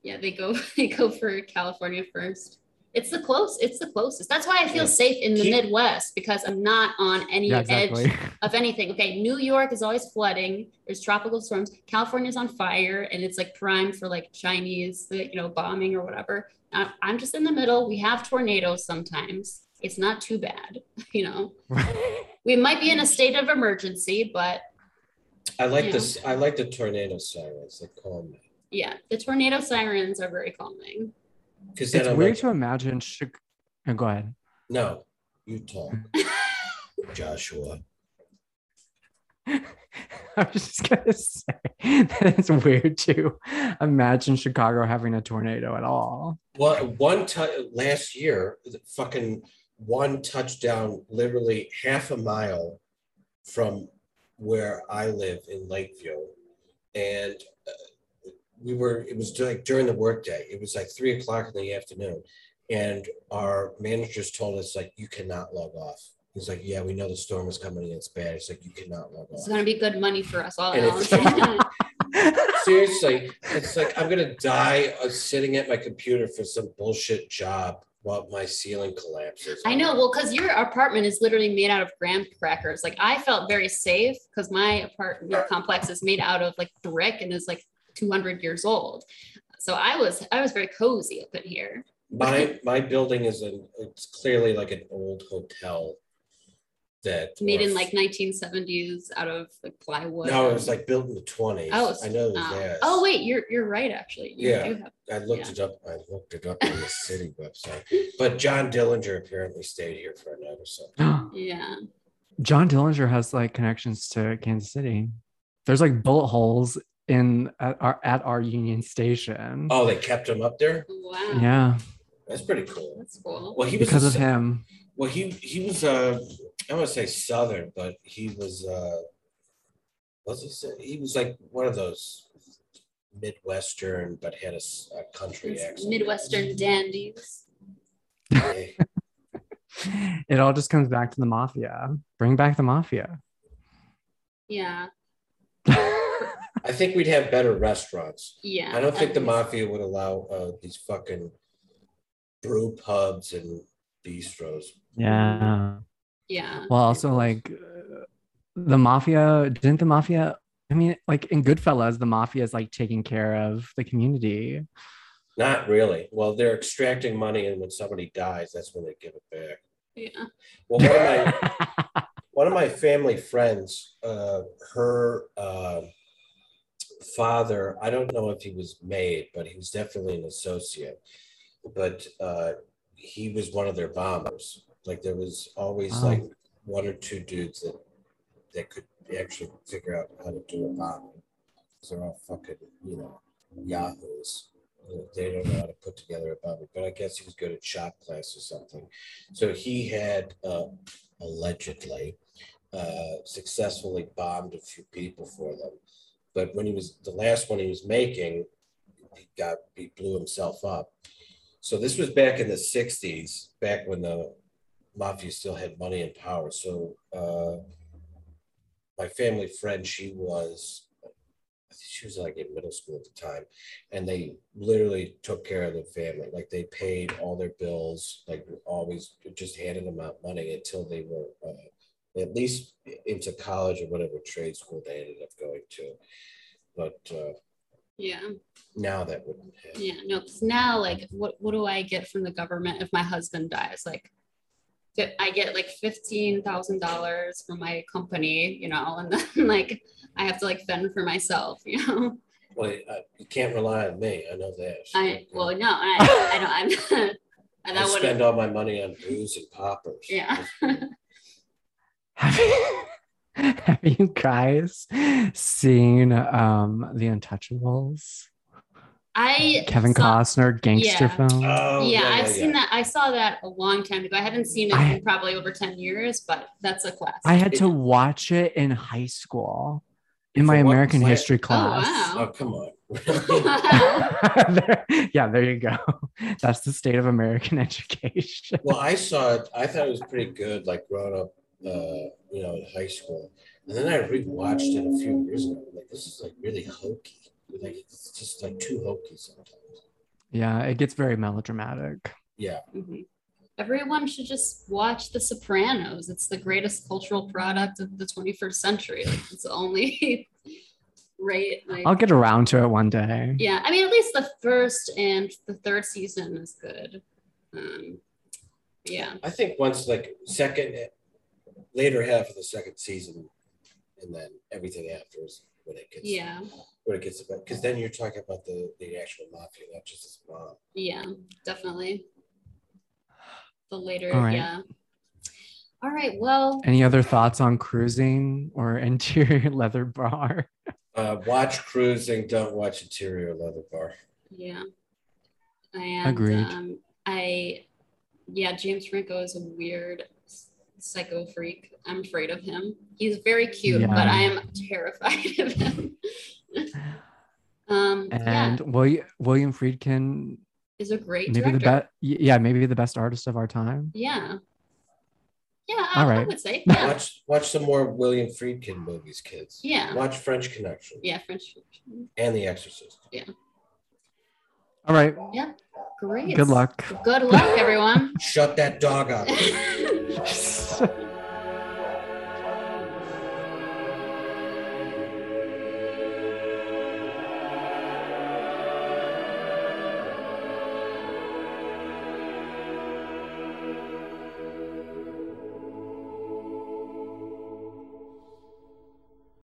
yeah, they go, they go for California first. It's the close. It's the closest. That's why I feel Yeah. safe in the Keep- Midwest because I'm not on any yeah edge of anything. Okay, New York is always flooding. There's tropical storms. California's on fire, and it's like prime for like Chinese, you know, bombing or whatever. I- I'm just in the middle. We have tornadoes sometimes. It's not too bad, you know. We might be in a state of emergency, but I like Yeah. this. I like the tornado sirens. They calm me yeah, the tornado sirens are very calming. Because it's I'm weird like, to imagine Chi- oh, go ahead no, you talk, Joshua. I was just gonna say that it's weird to imagine Chicago having a tornado at all. Well, one time last year, the fucking one touchdown, literally half a mile from where I live in Lakeview, and we were. It was like during the workday. It was like three o'clock in the afternoon, and our managers told us like you cannot log off He's like, yeah, we know the storm is coming and it's bad. It's like you cannot log off. It's gonna be good money for us all. Seriously, it's like I'm gonna die uh, sitting at my computer for some bullshit job while my ceiling collapses. I know. Well, because your apartment is literally made out of graham crackers. Like I felt very safe because my apartment complex is made out of like brick and is like 200 years old. So I was I was very cozy up in here. My my building is an it's clearly like an old hotel that Made in like 1970s out of like plywood. no, it was like built in the twenties. Oh, I know it was uh, Oh. that. oh wait, you're you're right actually. You Yeah. do have- I looked yeah. it up. I looked it up on the city website. But John Dillinger apparently stayed here for a night or so. yeah. John Dillinger has like connections to Kansas City. There's like bullet holes in at our at our Union Station. Oh, they kept him up there. Wow. Yeah, That's pretty cool. That's cool. Well, he was because a of him. Well, he he was uh I want to say Southern, but he was uh what's he say? He was like one of those Midwestern, but had a, s- a country It's accent. Midwestern dandies. It all just comes back to the mafia. Bring back the mafia. Yeah. I think we'd have better restaurants. Yeah. I don't think the mafia would allow uh, these fucking brew pubs and bistros. yeah. Yeah. Well, also like uh, the mafia. Didn't the mafia? I mean, like in Goodfellas, the mafia is like taking care of the community. Not really. Well, they're extracting money, and when somebody dies, that's when they give it back. Yeah. Well, one of my one of my family friends, uh, her uh, father, I don't know if he was made, but he was definitely an associate. But uh, he was one of their bombers. Like there was always Oh. like one or two dudes that that could actually figure out how to do a bomb. They're all fucking, you know, yahoos. They don't know how to put together a bomb. But I guess he was good at shop class or something. So he had uh, allegedly uh, successfully bombed a few people for them. But when he was the last one he was making, he got he blew himself up. So this was back in the '60s, back when the mafia still had money and power. So uh, my family friend, she was, she was like in middle school at the time, and they literally took care of the family. Like they paid all their bills, like always just handed them out money until they were uh, at least into college or whatever trade school they ended to. But uh, Yeah. now that wouldn't happen. Yeah. No, because now, like, what, what do I get from the government if my husband dies? Like, I get like $15,000 from my company, you know, and then like I have to like fend for myself, you know? Well, uh, you can't rely on me. I know that. I, well, no, I, I don't, I'm, and I that would spend all my money on booze and poppers. Yeah. Have you, guys seen um The Untouchables? I, Kevin saw- Costner gangster yeah. film. Oh, yeah, I've yeah, seen yeah. that. I saw that a long time ago. I haven't seen it I- in probably over 10 years, but that's a classic. I had to watch it in high school in my American class? history class. Oh, wow. come on. There- yeah, there you go. That's the state of American education. well, I saw it. I thought it was pretty good, like growing up, uh, you know, in high school. And then I rewatched it a few years ago. Like, this is like really hokey. Like, it's just like too hokey sometimes. Yeah, it gets very melodramatic. Yeah. Mhm. Everyone should just watch The Sopranos. It's the greatest cultural product of the 21st century. Like, it's the only right. Like, I'll get around to it one day. yeah, I mean, at least the first and the third season is good. Um, yeah, I think once, like, second, later half of the second season, and then everything after is when it gets, yeah, when it gets about, because then you're talking about the, the actual mafia, not just this mob. yeah, definitely. The later, All right. yeah. All right. Well, Any other thoughts on cruising or interior leather bar? Uh, watch cruising, don't watch interior leather bar. Yeah. And Agreed. um I yeah, James Franco is a weird s- psycho freak. I'm afraid of him. He's very cute, Yeah. but I am terrified of him. um yeah, And William William Friedkin, is a great maybe the director. best. Yeah, maybe the best artist of our time. Yeah. Yeah, I, All I right. would say. Yeah. Watch watch some more William Friedkin movies, kids. Yeah. Watch watch some more William Friedkin movies, kids. Yeah. Watch French Connection Yeah, French. and The Exorcist. Yeah. All right. Yeah. Great. Good luck. Good luck, everyone. Shut that dog up. Isso.